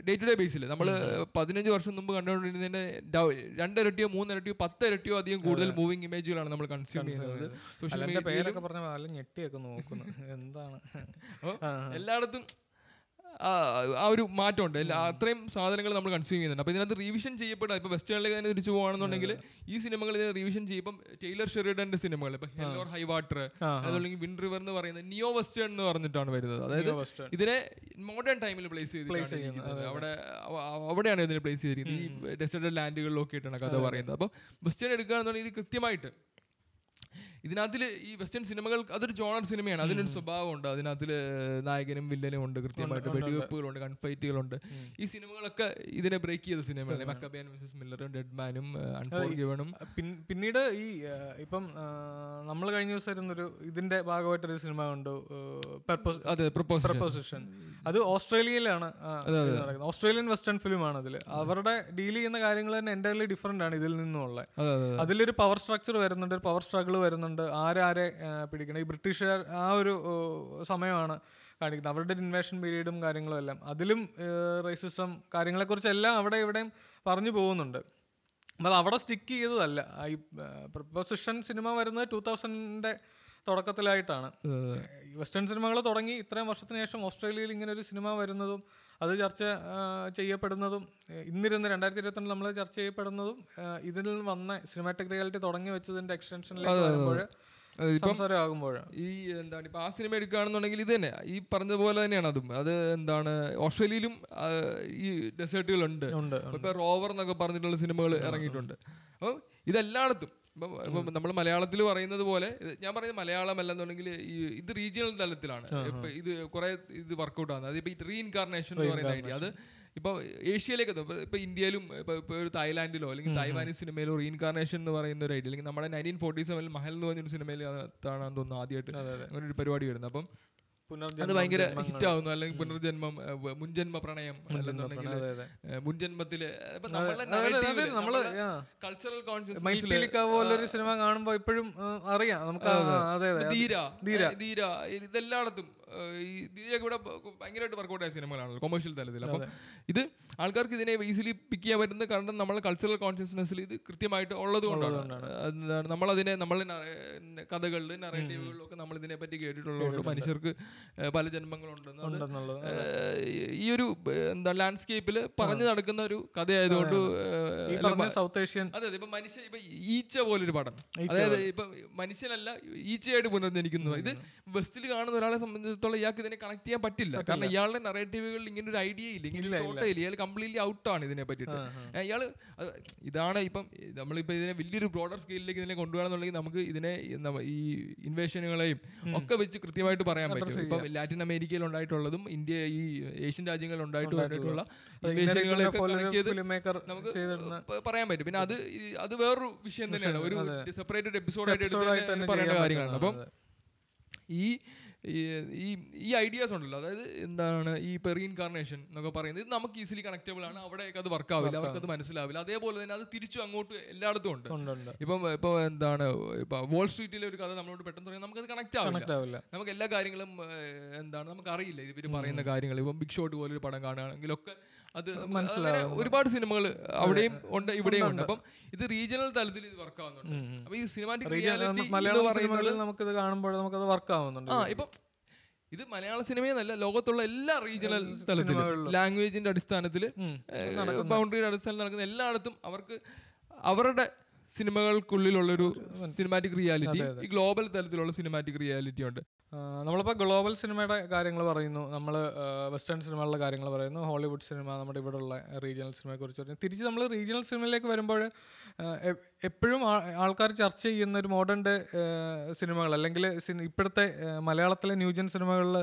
Speaker 2: ഡേ ടു ഡേ ബേസിൽ നമ്മൾ പതിനഞ്ച് വർഷം മുമ്പ് കണ്ടുകൊണ്ടിരുന്നതിന്റെ ഡൗ- രണ്ടിരട്ടിയോ മൂന്നിരട്ടിയോ പത്തിരട്ടിയോ അധികം കൂടുതൽ മൂവിങ് ഇമേജുകളാണ് നമ്മൾ കൺസ്യൂം ചെയ്യുന്നത്. സോഷ്യൽ
Speaker 1: മീഡിയ
Speaker 2: മീഡിയയിലും
Speaker 1: പേരൊക്കെ പറഞ്ഞ ഞെട്ടിയൊക്കെ നോക്കുന്നു. എന്താണ്?
Speaker 2: എല്ലായിടത്തും ആ ഒരു മാറ്റമുണ്ട്. അത്രയും സാധനങ്ങൾ നമ്മൾ കൺസ്യൂം ചെയ്യുന്നുണ്ട്. അപ്പോൾ ഇതിനകത്ത് റിവിഷൻ ചെയ്യപ്പെടുക ഇപ്പോൾ വെസ്റ്റേണിലേക്ക് തന്നെ തിരിച്ചു പോകുകയാണെന്നുണ്ടെങ്കിൽ ഈ സിനിമകൾ ഇതിനെ റിവിഷൻ ചെയ്യുമ്പോൾ ടൈലർ ഷെറിഡന്റെ സിനിമകൾ ഇപ്പോൾ ഹെൽ ഓർ ഹൈ വാട്ടർ അതല്ലെങ്കിൽ വിൻ റിവർ എന്ന് പറയുന്നത് നിയോ വെസ്റ്റേൺ എന്ന് പറഞ്ഞിട്ടാണ് വരുന്നത്. അതായത് ഇതിനെ മോഡേൺ ടൈമിൽ പ്ലേസ് ചെയ്തിരിക്കുന്നത് അവിടെ അവിടെയാണ് ഇതിനെ പ്ലേസ് ചെയ്തിരിക്കുന്നത്. ഈ ഡെസ്റ്റേഡ് ലാൻഡുകളിലൊക്കെ ആയിട്ടാണ് കഥ പറയുന്നത്. അപ്പോൾ വെസ്റ്റേൺ എടുക്കുകയാണെന്നുണ്ടെങ്കിൽ ഇത് കൃത്യമായിട്ട് ഇതിനകത്തിൽ ഈ വെസ്റ്റേൺ സിനിമകൾ അതൊരു ജോണർ സിനിമയാണ് അതിനൊരു സ്വഭാവമുണ്ട്. അതിനകത്തിൽ നായകനും വില്ലനും ഉണ്ട് കൃത്യമായിട്ട്. വെടിവെപ്പുകളുണ്ട് കൺഫൈറ്റുകളുണ്ട് ഈ സിനിമകളൊക്കെ ഇതിനെ ബ്രേക്ക് ചെയ്ത സിനിമകളാണ് മക്കബിയൻ മിസസ് മില്ലറും ഡെഡ്മാനും അൺഫോർഗിവനും
Speaker 1: പിൻ- പിന്നീട് ഈ ഇപ്പം നമ്മൾ കഴിഞ്ഞ ദിവസം ഇരുന്നൊരു ഇതിന്റെ ഭാഗമായിട്ടൊരു സിനിമ കണ്ടു
Speaker 2: അതെ
Speaker 1: പ്രപ്പോസിഷൻ അത് ഓസ്ട്രേലിയയിലാണ് നടക്കുന്നത്. ഓസ്ട്രേലിയൻ വെസ്റ്റേൺ ഫിലിമാണ് അതിൽ അവരുടെ ഡീൽ ചെയ്യുന്ന കാര്യങ്ങൾ തന്നെ എന്റയർലി ഡിഫറെന്റ് ആണ് ഇതിൽ നിന്നുള്ള
Speaker 2: അതെ അതെ
Speaker 1: അതിലൊരു പവർ സ്ട്രക്ചർ വരുന്നുണ്ട് ഒരു പവർ സ്ട്രഗിൾ വരുന്നുണ്ട്. ആരാരെ ആ, പിടിക്കണം? ഈ ബ്രിട്ടീഷുകാർ ആ ഒരു സമയമാണ് കാണിക്കുന്നത്. അവരുടെ ഇൻവേഷൻ പീരീഡും കാര്യങ്ങളും എല്ലാം. അതിലും റേസിസം കാര്യങ്ങളെക്കുറിച്ചെല്ലാം അവിടെ ഇവിടെയും പറഞ്ഞു പോകുന്നുണ്ട്. അപ്പോൾ അവിടെ സ്റ്റിക്ക് ചെയ്തതല്ല. ഈ പ്രൊപ്പോസിഷൻ സിനിമ വരുന്നത് ടൂ തൗസൻഡിന്റെ തുടക്കത്തിലായിട്ടാണ്. വെസ്റ്റേൺ സിനിമകൾ തുടങ്ങി ഇത്രയും വർഷത്തിന് ശേഷം ഓസ്ട്രേലിയയിൽ ഇങ്ങനെ ഒരു സിനിമ വരുന്നതും അത് ചർച്ച ചെയ്യപ്പെടുന്നതും ഇന്നിരുന്ന് രണ്ടായിരത്തി ഇരുപത്തിരണ്ടിൽ നമ്മൾ ചർച്ച ചെയ്യപ്പെടുന്നതും ഇതിൽ നിന്ന് വന്ന സിനിമാറ്റിക് റിയാലിറ്റി തുടങ്ങി വെച്ചതിന്റെ എക്സ്റ്റൻഷനിലേക്ക് വരുമ്പോൾ
Speaker 2: ഈ എന്താണ് ഇപ്പൊ ആ സിനിമ എടുക്കുകയാണെന്നുണ്ടെങ്കിൽ ഇത് തന്നെ. ഈ പറഞ്ഞ പോലെ തന്നെയാണ് അതും. അത് എന്താണ് ഓസ്ട്രേലിയയിലും ഈ ഡെസേർട്ടുകളുണ്ട്
Speaker 1: ഉണ്ട്
Speaker 2: ഇപ്പൊ റോവർ എന്നൊക്കെ പറഞ്ഞിട്ടുള്ള സിനിമകൾ ഇറങ്ങിയിട്ടുണ്ട്. അപ്പം ഇതെല്ലായിടത്തും ഇപ്പം ഇപ്പം നമ്മൾ മലയാളത്തിൽ പറയുന്നത് പോലെ ഞാൻ പറയുന്നത് മലയാളം അല്ലെന്നുണ്ടെങ്കിൽ ഈ ഇത് റീജിയണൽ തലത്തിലാണ്. ഇപ്പൊ ഇത് കുറെ ഇത് വർക്കൗട്ട് ആകുന്നത് അതിപ്പോ ഈ റീഇൻകാർണേഷൻ എന്ന് പറയുന്ന ഐഡിയ അത് ഇപ്പൊ ഏഷ്യയിലേക്ക് എത്തും. ഇപ്പൊ- ഇപ്പൊ ഇന്ത്യയിലും ഇപ്പൊ ഇപ്പൊ ഒരു തായ്ലാന്റിലോ അല്ലെങ്കിൽ തായ്വാനി സിനിമയിലോ റീഇൻകാർണേഷൻ എന്ന് പറയുന്ന ഒരു ഐഡിയ അല്ലെങ്കിൽ നമ്മുടെ നയന്റീൻ ഫോർട്ടി സെവനിൽ മഹൽ എന്ന് പറഞ്ഞൊരു സിനിമയിൽ അതാണെന്ന് തോന്നുന്നു ആദ്യമായിട്ട്. അങ്ങനെ ഒരു പരിപാടി വരുന്നത് അപ്പം അത് ഭയങ്കര
Speaker 1: ജന്മങ്ങൾ.
Speaker 2: ഹിറ്റ് ആവുന്നു അല്ലെങ്കിൽ പുനർജന്മം മുൻജന്മ പ്രണയം അല്ലെന്നുണ്ടെങ്കിൽ
Speaker 1: മുൻജന്മത്തിൽ പോലൊരു സിനിമ കാണുമ്പോ ഇപ്പോഴും അറിയാം. നമുക്ക്
Speaker 2: ധീര
Speaker 1: ധീര.
Speaker 2: ധീര ഇതെല്ലായിടത്തും ഈ ധീരയൊക്കെ ഇവിടെ ഭയങ്കരമായിട്ട് വർക്കൗട്ടായ ആയ സിനിമകളാണല്ലോ കൊമേഴ്ഷ്യൽ തലത്തിൽ. അപ്പം ഇത് ആൾക്കാർക്ക് ഇതിനെ ഈസിലി പിക്ക് ചെയ്യാൻ പറ്റുന്ന കാരണം നമ്മളെ കൾച്ചറൽ കോൺഷ്യസ്നെസ്സിൽ ഇത് കൃത്യമായിട്ട് ഉള്ളത് കൊണ്ടാണ്. നമ്മളതിനെ നമ്മളെ കഥകളിൽ നറേറ്റീവുകളിലും ഒക്കെ നമ്മൾ ഇതിനെ പറ്റി കേട്ടിട്ടുള്ളതുകൊണ്ട് മനുഷ്യർക്ക് പല ജന്മങ്ങളുണ്ടെന്ന് ഈ ഒരു എന്താ ലാൻഡ്സ്കേപ്പിൽ പറഞ്ഞു നടക്കുന്ന ഒരു കഥയായതുകൊണ്ട്
Speaker 1: സൗത്ത് ഏഷ്യൻ
Speaker 2: അതെ അതെ ഇപ്പൊ മനുഷ്യ ഇപ്പൊ ഈച്ച പോലൊരു പടം. അതായത് ഇപ്പൊ മനുഷ്യനല്ല ഈച്ചയായിട്ട് പുനർജനിക്കുന്നു. ഇത് വെസ്റ്റിൽ കാണുന്ന ഒരാളെ സംബന്ധിച്ചിടത്തോളം ഇയാൾക്ക് ഇതിനെ കണക്ട് ചെയ്യാൻ പറ്റില്ല. കാരണം ഇയാളുടെ നറേറ്റീവുകളിൽ ഇങ്ങനെ ഒരു ഐഡിയ ഇല്ല ഇങ്ങനെ ഒരു ഇയാൾ കംപ്ലീറ്റ്ലി ഔട്ടാണ് ഇതിനെ പറ്റിയിട്ട്. ഇയാൾ ഇതാണ് ഇപ്പം നമ്മളിപ്പോ ഇതിനെ വലിയൊരു ബ്രോഡർ സ്കെയിലിലേക്ക് ഇതിനെ കൊണ്ടുപോകണമെന്നുണ്ടെങ്കിൽ നമുക്ക് ഇതിനെ ഈ ഇൻവേഷനുകളെയും ഒക്കെ വെച്ച് കൃത്യമായിട്ട് പറയാൻ പറ്റും. ഇപ്പം ലാറ്റിൻ അമേരിക്കയിൽ ഉണ്ടായിട്ടുള്ളതും ഇന്ത്യ ഈ ഏഷ്യൻ രാജ്യങ്ങളിൽ ഉണ്ടായിട്ടുള്ള. ഇൻവേഷനുകളെ കണക്ട് ചെയ്ത് നമുക്ക് പറയാൻ പറ്റും. പിന്നെ അത് അത് വേറൊരു വിഷയം തന്നെയാണ്. ഒരു സെപ്പറേറ്റഡ് എപ്പിസോഡായിട്ട് എടുത്ത് പറയേണ്ട കാര്യങ്ങളാണ്. അപ്പം ഈ ഈ- ഈ ഐഡിയാസ് ഉണ്ടല്ലോ. അതായത് എന്താണ് ഈ റീഇൻകാർണേഷൻ എന്നൊക്കെ പറയുന്നത്. ഇത് നമുക്ക് ഈസിലി കണക്റ്റബിൾ ആണ്. അവിടെയൊക്കെ അത് വർക്ക് ആവില്ല. അവർക്ക് അത് മനസ്സിലാവില്ല. അതേപോലെ തന്നെ അത് തിരിച്ചു അങ്ങോട്ട് എല്ലായിടത്തും ഉണ്ട്. ഇപ്പം ഇപ്പൊ എന്താണ് ഇപ്പൊ വോൾ സ്ട്രീറ്റിലെ ഒരു കഥ നമ്മളോട് പെട്ടെന്ന് പറയാം നമുക്ക് അത്
Speaker 1: കണക്ട് ആവില്ല.
Speaker 2: നമുക്ക് എല്ലാ കാര്യങ്ങളും എന്താണ് നമുക്ക് അറിയില്ല ഇവർ പറയുന്ന കാര്യങ്ങൾ. ഇപ്പം ബിഗ് ഷോട്ട് പോലെ ഒരു പടം കാണുകയാണെങ്കിലൊക്കെ അത് മനസ്സിലായി അങ്ങനെ ഒരുപാട് സിനിമകൾ അവിടെയും ഉണ്ട് ഇവിടെയും ഉണ്ട്. അപ്പം ഇത് റീജിയണൽ തലത്തിൽ ഇത് വർക്ക് ആവുന്നുണ്ട്. അപ്പൊ ഈ സിനിമാറ്റിക് റിയാലിറ്റി എന്ന് പറയുന്നത്
Speaker 1: നമുക്കിത് കാണുമ്പോൾ നമുക്കത് വർക്ക് ആവുന്നുണ്ട്.
Speaker 2: ആ ഇപ്പം ഇത് മലയാള സിനിമയെന്നല്ല ലോകത്തുള്ള എല്ലാ റീജിയണൽ തലത്തിലും ലാംഗ്വേജിന്റെ അടിസ്ഥാനത്തിൽ ബൗണ്ടറിയുടെ അടിസ്ഥാനത്തിൽ നടക്കുന്ന എല്ലായിടത്തും അവർക്ക് അവരുടെ സിനിമകൾക്കുള്ളിലുള്ളൊരു സിനിമാറ്റിക് റിയാലിറ്റി ഈ ഗ്ലോബൽ തലത്തിലുള്ള സിനിമാറ്റിക് റിയാലിറ്റി ഉണ്ട്.
Speaker 1: നമ്മളിപ്പോൾ ഗ്ലോബൽ സിനിമയുടെ കാര്യങ്ങൾ പറയുന്നു. നമ്മൾ വെസ്റ്റേൺ സിനിമകളുടെ കാര്യങ്ങൾ പറയുന്നു. ഹോളിവുഡ് സിനിമ നമ്മുടെ ഇവിടെയുള്ള റീജിയണൽ സിനിമയെ കുറിച്ച് പറഞ്ഞു തിരിച്ച് നമ്മൾ റീജിയണൽ സിനിമയിലേക്ക് വരുമ്പോൾ എപ്പോഴും ആൾക്കാർ ചർച്ച ചെയ്യുന്ന ഒരു മോഡേൺ ഡേ സിനിമകൾ അല്ലെങ്കിൽ ഇപ്പോഴത്തെ മലയാളത്തിലെ ന്യൂജൻ സിനിമകളിൽ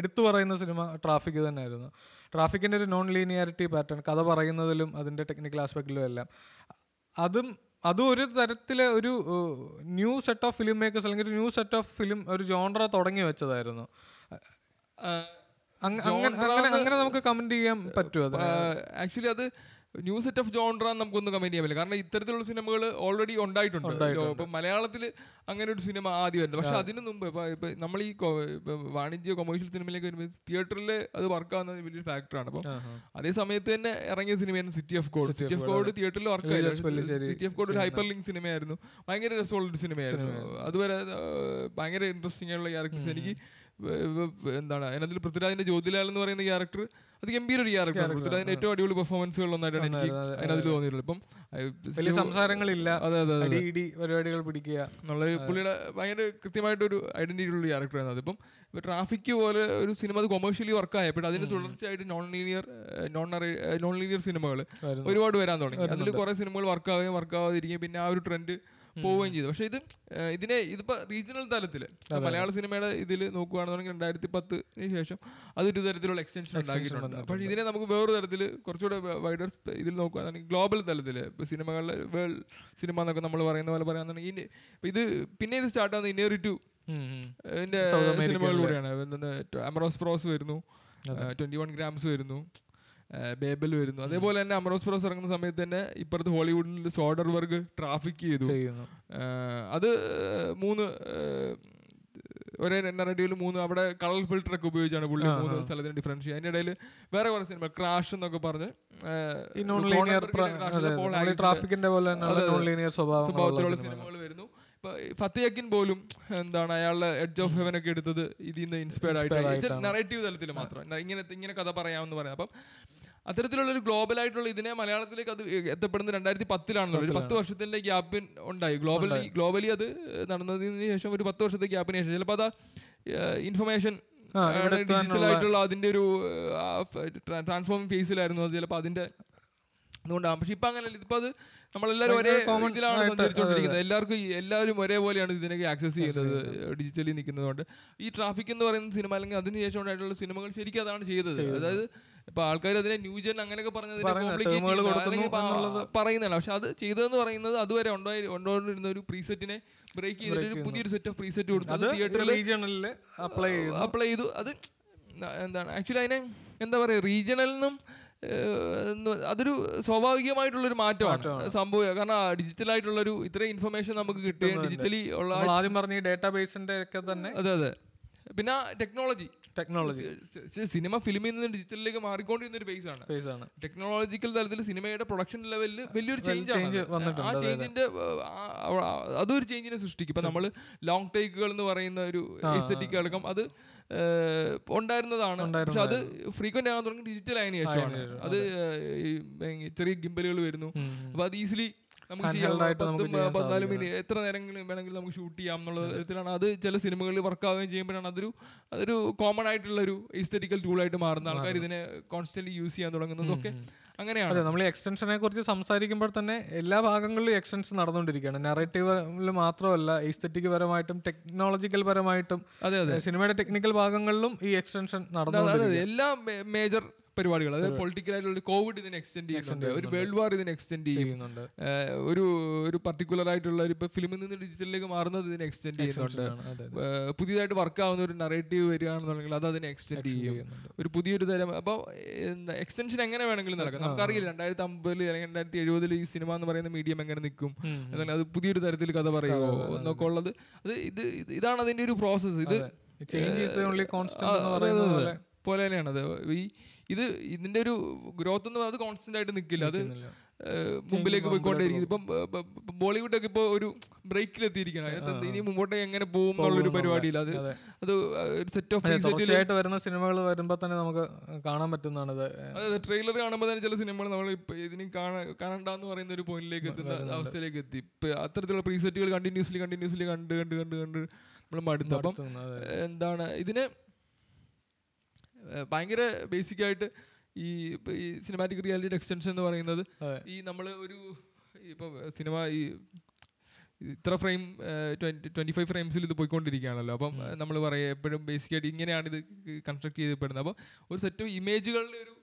Speaker 1: എടുത്തു പറയുന്ന സിനിമ ട്രാഫിക് തന്നെയായിരുന്നു. ട്രാഫിക്കിന്റെ ഒരു നോൺ ലീനിയാരിറ്റി പാറ്റേൺ കഥ പറയുന്നതിലും അതിന്റെ ടെക്നിക്കൽ ആസ്പെക്റ്റിലും എല്ലാം. അതും അതും ഒരു തരത്തിലെ ഒരു new set of film makers അല്ലെങ്കിൽ ഒരു ന്യൂ സെറ്റ് ഓഫ് ഫിലിം ഒരു ജോൺറ തുടങ്ങി വെച്ചതായിരുന്നു. അങ്ങ- അങ്ങനെ നമുക്ക് കമന്റ് ചെയ്യാൻ പറ്റുമോ
Speaker 2: ആക്ച്വലി അത് ന്യൂ സെറ്റ് ഓഫ് ജോൺറ നമുക്കൊന്നും കമന്റ് ചെയ്യാൻ പറ്റില്ല. കാരണം ഇത്തരത്തിലുള്ള സിനിമകൾ ഓൾറെഡി ഉണ്ടായിട്ടുണ്ട്. ഇപ്പൊ മലയാളത്തിൽ അങ്ങനെ ഒരു സിനിമ ആദ്യം വരുന്നത്. പക്ഷെ അതിനു മുമ്പ് ഇപ്പൊ നമ്മൾ ഈ വാണിജ്യ കൊമേഴ്ഷ്യൽ സിനിമയിലേക്ക് വരുമ്പോൾ തിയേറ്ററിൽ അത് വർക്ക് ആവുന്നത് വലിയൊരു ഫാക്ടറാണ് അപ്പം അതേ സമയത്ത് തന്നെ ഇറങ്ങിയ സിനിമയാണ് City of God City of God തിയേറ്ററിൽ വർക്ക് ആയിരുന്നു സിറ്റി ഓഫ് കോഡ് ഒരു ഹൈപ്പർ ലിങ്ക് സിനിമയായിരുന്നു ഭയങ്കര രസമുള്ള ഒരു സിനിമയായിരുന്നു അതുവരെ അത് ഭയങ്കര ഇൻട്രസ്റ്റിംഗ് ആയിട്ടുള്ള ക്യാരക്ടേഴ്സ് എനിക്ക് എന്താണ്? അതിനകത്തിൽ പൃഥ്വിരാജിന്റെ ജ്യോതിലാൽ എന്ന് പറയുന്ന ക്യാരക്ടർ അത് ഗംഭീര ഒരു ക്യാരക്ടർ പൃഥ്വിരാജിന്റെ ഏറ്റവും അടിപൊളി പെർഫോമൻസുകൾ ഒന്നായിട്ടാണ് എനിക്ക് അതിനകത്ത് തോന്നിയിട്ടുള്ളത്. ഇപ്പം
Speaker 1: വലിയ സംസാരങ്ങളില്ല.
Speaker 2: അതെ അതെ
Speaker 1: പരിപാടികൾ പിടിക്കുക.
Speaker 2: എന്നുള്ള പുള്ളിയുടെ ഭയങ്കര കൃത്യമായിട്ടൊരു ഐഡന്റിറ്റി ഉള്ള ക്യാരക്ടർ ക്യാരക്ടറാണ് അതിപ്പം ട്രാഫിക് പോലെ ഒരു സിനിമ അത് കൊമേഴ്ഷ്യലി വർക്ക് ആയപ്പോൾ അതിന് തുടർച്ചയായിട്ട് non linear non non linear സിനിമകൾ ഒരുപാട് വരാൻ തുടങ്ങി. അതിൽ കുറെ സിനിമകൾ വർക്ക് ആവുകയും വർക്ക് ആവാതിരിക്കുകയും പിന്നെ ആ ഒരു ട്രെൻഡ് പോവുകയും ചെയ്തു. പക്ഷെ ഇത് ഇതിനെ ഇതിപ്പോ റീജിയണൽ തലത്തിൽ മലയാള സിനിമയുടെ ഇതിൽ നോക്കുകയാണെന്നുണ്ടെങ്കിൽ രണ്ടായിരത്തി പത്തിന് ശേഷം അതൊരു തരത്തിലുള്ള എക്സ്റ്റൻഷൻ ഉണ്ടാക്കിയിട്ടുണ്ട്. പക്ഷെ ഇതിനെ നമുക്ക് വേറൊരു തരത്തിൽ കുറച്ചുകൂടെ വൈഡർ ഇതിൽ നോക്കുകയാണെന്നുണ്ടെങ്കിൽ ഗ്ലോബൽ തലത്തിൽ ഇപ്പോൾ സിനിമകളിലെ വേൾഡ് സിനിമ എന്നൊക്കെ നമ്മൾ പറയുന്ന പോലെ പറയാന്നുണ്ടെങ്കിൽ ഇനി ഇത് പിന്നെ ഇത് സ്റ്റാർട്ട് ആവുന്നത് ഇന്നേറി ടു ഇതിന്റെ സിനിമകളിലൂടെയാണ്. Amores Perros. Twenty one grams വരുന്നു. ബേബൽ വരുന്നു. അതേപോലെ തന്നെ അമറോസ് പ്രോസ് ഇറങ്ങുന്ന സമയത്ത് തന്നെ ഇപ്പുറത്ത് ഹോളിവുഡിൽ സോഡർ വർഗ് ട്രാഫിക് ചെയ്തു. അത് മൂന്ന് ഒരേ നറേറ്റീവിൽ മൂന്ന് അവിടെ കളർ ഫിൽറ്റർ ഒക്കെ ഉപയോഗിച്ചാണ് പുള്ളി മൂന്ന് സ്ഥലത്തിന് ഡിഫറൻസ് ചെയ്യുക. അതിന്റെ ഇടയിൽ വേറെ കുറെ സിനിമ ക്രാഷ് എന്നൊക്കെ പറഞ്ഞ് സ്വഭാവത്തിലുള്ള സിനിമകൾ വരുന്നു. ഇപ്പൊ ഫത്തയക്കിൻ പോലും എന്താണ് അയാളുടെ എഡ്ജ് ഓഫ് ഹെവൻ ഒക്കെ എടുത്തത് ഇതിൽ നിന്ന് ഇൻസ്പയർഡ് ആയിട്ട് നറേറ്റീവ് തലത്തിൽ മാത്രം. ഇങ്ങനെ ഇങ്ങനെ കഥ പറയാമെന്ന് പറയാം. അപ്പം അത്തരത്തിലുള്ള ഒരു ഗ്ലോബൽ ആയിട്ടുള്ള ഇതിനെ മലയാളത്തിലേക്ക് അത് എത്തപ്പെടുന്നത് രണ്ടായിരത്തി പത്തിലാണല്ലോ ഒരു പത്ത് വർഷത്തിന്റെ ഗ്യാപ്പിൻ ഉണ്ടായി. ഗ്ലോബലി ഗ്ലോബലി അത് നടന്നതിന് ശേഷം ഒരു പത്ത് വർഷത്തെ ഗ്യാപ്പിന് ശേഷം. ചിലപ്പോൾ അത് ഇൻഫർമേഷൻ ഡിജിറ്റൽ ആയിട്ടുള്ള അതിന്റെ ഒരു ട്രാൻസ്ഫോമിംഗ് ഫേസിലായിരുന്നു അത് ചിലപ്പോൾ അതിന്റെ അതുകൊണ്ടാണ് പക്ഷെ ഇപ്പം അങ്ങനെയല്ല ഇപ്പം അത് നമ്മളെല്ലാവരും ഒരേ ഇതിലാണ് സഞ്ചരിച്ചുകൊണ്ടിരിക്കുന്നത് എല്ലാവർക്കും എല്ലാവരും ഒരേപോലെയാണ് ഇതിനൊക്കെ ആക്സസ് ചെയ്യുന്നത് ഡിജിറ്റലി നിൽക്കുന്നതുകൊണ്ട്. ഈ ട്രാഫിക് എന്ന് പറയുന്ന സിനിമ അല്ലെങ്കിൽ അതിനുശേഷം ഉണ്ടായിട്ടുള്ള സിനിമകൾ ശരിക്കും അതാണ് ചെയ്തത്. അതായത് ഇപ്പൊ ആൾക്കാർ അതിനെ ന്യൂജൻ അങ്ങനെയൊക്കെ
Speaker 1: പറഞ്ഞത്
Speaker 2: പറയുന്നതാണ്. പക്ഷെ അത് ചെയ്തതെന്ന് പറയുന്നത് അതുവരെ ഉണ്ടായി ഉണ്ടോണ്ടിരുന്ന ഒരു പ്രീസെറ്റിനെ ബ്രേക്ക് ചെയ്തിട്ട് ഒരു പുതിയൊരു സെറ്റ് ഓഫ് പ്രീസെറ്റ് കൊടുത്തു. തിയേറ്ററിൽ
Speaker 1: അപ്ലൈ
Speaker 2: അപ്ലൈ ചെയ്തു. അത് എന്താണ്? ആക്ച്വലി അതിനെ എന്താ പറയുക റീജിയണൽ നിന്നും അതൊരു സ്വാഭാവികമായിട്ടുള്ളൊരു മാറ്റമാണ്. സംഭവം കാരണം ഡിജിറ്റൽ ആയിട്ടുള്ളൊരു ഇത്രയും ഇൻഫർമേഷൻ നമുക്ക് കിട്ടുകയും ഡിജിറ്റലി ഉള്ള
Speaker 1: ആദ്യം പറഞ്ഞ ഡേറ്റാബേസിന്റെ ഒക്കെ തന്നെ
Speaker 2: അതെ അതെ. പിന്നെ ടെക്നോളജി
Speaker 1: ടെക്നോളജി
Speaker 2: സിനിമ ഫിലിമിൽ നിന്ന് ഡിജിറ്റലിലേക്ക് മാറിക്കൊണ്ടിരുന്ന ഒരു ഫേസ് ആണ്.
Speaker 1: ആണ്.
Speaker 2: ടെക്നോളജിക്കൽ തലത്തിൽ സിനിമയുടെ പ്രൊഡക്ഷൻ ലെവലിൽ വലിയൊരു ചേഞ്ച് ആണ് ആ ചേഞ്ചിന്റെ അതൊരു ചേഞ്ചിനെ സൃഷ്ടിക്കും. ഇപ്പൊ നമ്മൾ ലോങ് ടേക്കുകൾ എന്ന് പറയുന്ന ഒരു എസ്തെറ്റിക് അടക്കം അത് ഉണ്ടായിരുന്നതാണ്. പക്ഷെ അത് ഫ്രീക്വന്റ് ആകാൻ തുടങ്ങി ഡിജിറ്റൽ ആയതിനു ശേഷമാണ്. അത് ചെറിയ ഗിംബലുകൾ വരുന്നു. അപ്പൊ അത് ഈസിലി നമുക്ക് ചെയ്യാം പതിനാല് മിനിറ്റ് എത്ര നേരങ്ങളും വേണമെങ്കിലും നമുക്ക് ഷൂട്ട് ചെയ്യാം എന്നുള്ള തരത്തിലാണ് അത് ചില സിനിമകളിൽ വർക്ക് ആവുകയും ചെയ്യുമ്പോഴാണ് അതൊരു അതൊരു കോമൺ ആയിട്ടുള്ള ഒരു എസ്തെറ്റിക്കൽ ടൂളായിട്ട് മാറുന്ന ആൾക്കാർ ഇതിനെ കോൺസ്റ്റന്റ് യൂസ് ചെയ്യാൻ തുടങ്ങുന്നതൊക്കെ അങ്ങനെയാണ്.
Speaker 1: അതെ നമ്മൾ എക്സ്റ്റൻഷനെ കുറിച്ച് സംസാരിക്കുമ്പോൾ തന്നെ എല്ലാ ഭാഗങ്ങളിലും എക്സ്റ്റൻഷൻ നടന്നുകൊണ്ടിരിക്കുകയാണ്. നെറേറ്റീവിൽ മാത്രമല്ല ഈസ്തെറ്റിക് പരമായിട്ടും ടെക്നോളജിക്കൽ പരമായിട്ടും
Speaker 2: അതെ. അതെ
Speaker 1: സിനിമയുടെ ടെക്നിക്കൽ ഭാഗങ്ങളിലും ഈ എക്സ്റ്റൻഷൻ
Speaker 2: നടന്നു എല്ലാ മേജർ പരിപാടികൾ. അതായത് പൊളിറ്റിക്കലായിട്ടുള്ള കോവിഡ് ഇതിന് എക്സ്റ്റെൻഡ് ചെയ്യുന്നുണ്ട്. ഒരു വേൾഡ് വാർ ഇതിന് എക്സ്റ്റെൻഡ്
Speaker 1: ചെയ്യുന്നുണ്ട്.
Speaker 2: ഒരു ഒരു പർട്ടിക്കുലർ ആയിട്ടുള്ള ഒരു ഇപ്പൊ ഫിലിമിൽ നിന്ന് ഡിജിറ്റലിലേക്ക് മാറുന്നത് ഇതിന് എക്സ്റ്റെൻഡ് ചെയ്യുന്നുണ്ട്. പുതിയതായിട്ട് വർക്ക് ആവുന്ന ഒരു നറേറ്റീവ് വരികയാണെന്നുണ്ടെങ്കിൽ അത് അതിനെ എക്സ്റ്റെൻഡ് ചെയ്യും. ഒരു പുതിയൊരു തരം. അപ്പോൾ എക്സ്റ്റൻഷൻ എങ്ങനെ വേണമെങ്കിലും നടക്കാം? നമുക്കറിയില്ല. രണ്ടായിരത്തി അമ്പതിൽ അല്ലെങ്കിൽ രണ്ടായിരത്തി എഴുപതിൽ ഈ സിനിമ എന്ന് പറയുന്ന മീഡിയം എങ്ങനെ നിൽക്കും. അല്ലെങ്കിൽ അത് പുതിയൊരു തരത്തിൽ കഥ പറയുമോ എന്നൊക്കെ ഉള്ളത്. അത് ഇത് ഇത് ഇതാണ് അതിന്റെ ഒരു പ്രോസസ്സ് ഇത്
Speaker 1: ചേഞ്ച് ഓൺലി കോൺസ്റ്റന്റ് പോലെ
Speaker 2: തന്നെയാണ്. അത് ഈ ഇത് ഇതിന്റെ ഒരു ഗ്രോത്ത് എന്ന് പറയുന്നത് കോൺസ്റ്റന്റ് ആയിട്ട് നിൽക്കില്ല അത് മുമ്പിലേക്ക് പോയിക്കൊണ്ടേയിരിക്കും ഇപ്പം ബോളിവുഡ് ഒക്കെ ഇപ്പോൾ ഒരു ബ്രേക്കിൽ എത്തിയിരിക്കണം അതിനകത്ത് ഇനി മുമ്പോട്ട് എങ്ങനെ പോകും എന്നുള്ളൊരു പരിപാടിയില്ല. അത്
Speaker 1: അത്.
Speaker 2: ഒരു സെറ്റ് ഓഫ്
Speaker 1: ആയിട്ട് വരുന്ന സിനിമകൾ വരുമ്പോൾ തന്നെ നമുക്ക് കാണാൻ പറ്റുന്നതാണ്.
Speaker 2: അതെ ട്രെയിലർ കാണുമ്പോൾ തന്നെ ചില സിനിമകൾ നമ്മൾ ഇതിന് കാണാ കാണണ്ടെന്ന് പറയുന്ന ഒരു പോയിന്റിലേക്ക് എത്തുന്ന അവസ്ഥയിലേക്ക് എത്തി. ഇപ്പൊ അത്തരത്തിലുള്ള പ്രീസെറ്റുകൾ കണ്ടിന്യൂസ്ലി കണ്ടിന്യൂസ്ലി കണ്ട് കണ്ട് കണ്ട് കണ്ട് നമ്മൾ മടുത്തു. അപ്പം എന്താണ് ഇതിന് ഭയങ്കര ബേസിക് ആയിട്ട് ഈ ഈ സിനിമാറ്റിക് റിയാലിറ്റി എക്സ്റ്റൻഷൻ എന്ന് പറയുന്നത് ഈ നമ്മൾ ഒരു ഇപ്പൊ സിനിമ ഈ ഇത്ര ഫ്രെയിം ട്വന്റി ഫൈവ് ഫ്രെയിംസിൽ ഇത് പോയിക്കൊണ്ടിരിക്കുകയാണല്ലോ. അപ്പം നമ്മൾ പറയാം എപ്പോഴും ബേസിക് ആയിട്ട് ഇങ്ങനെയാണ് ഇത് കൺസ്ട്രക്ട് ചെയ്യപ്പെടുന്നത്. അപ്പോൾ ഒരു സെറ്റ് ഓഫ് ഇമേജുകളുടെ ഒരു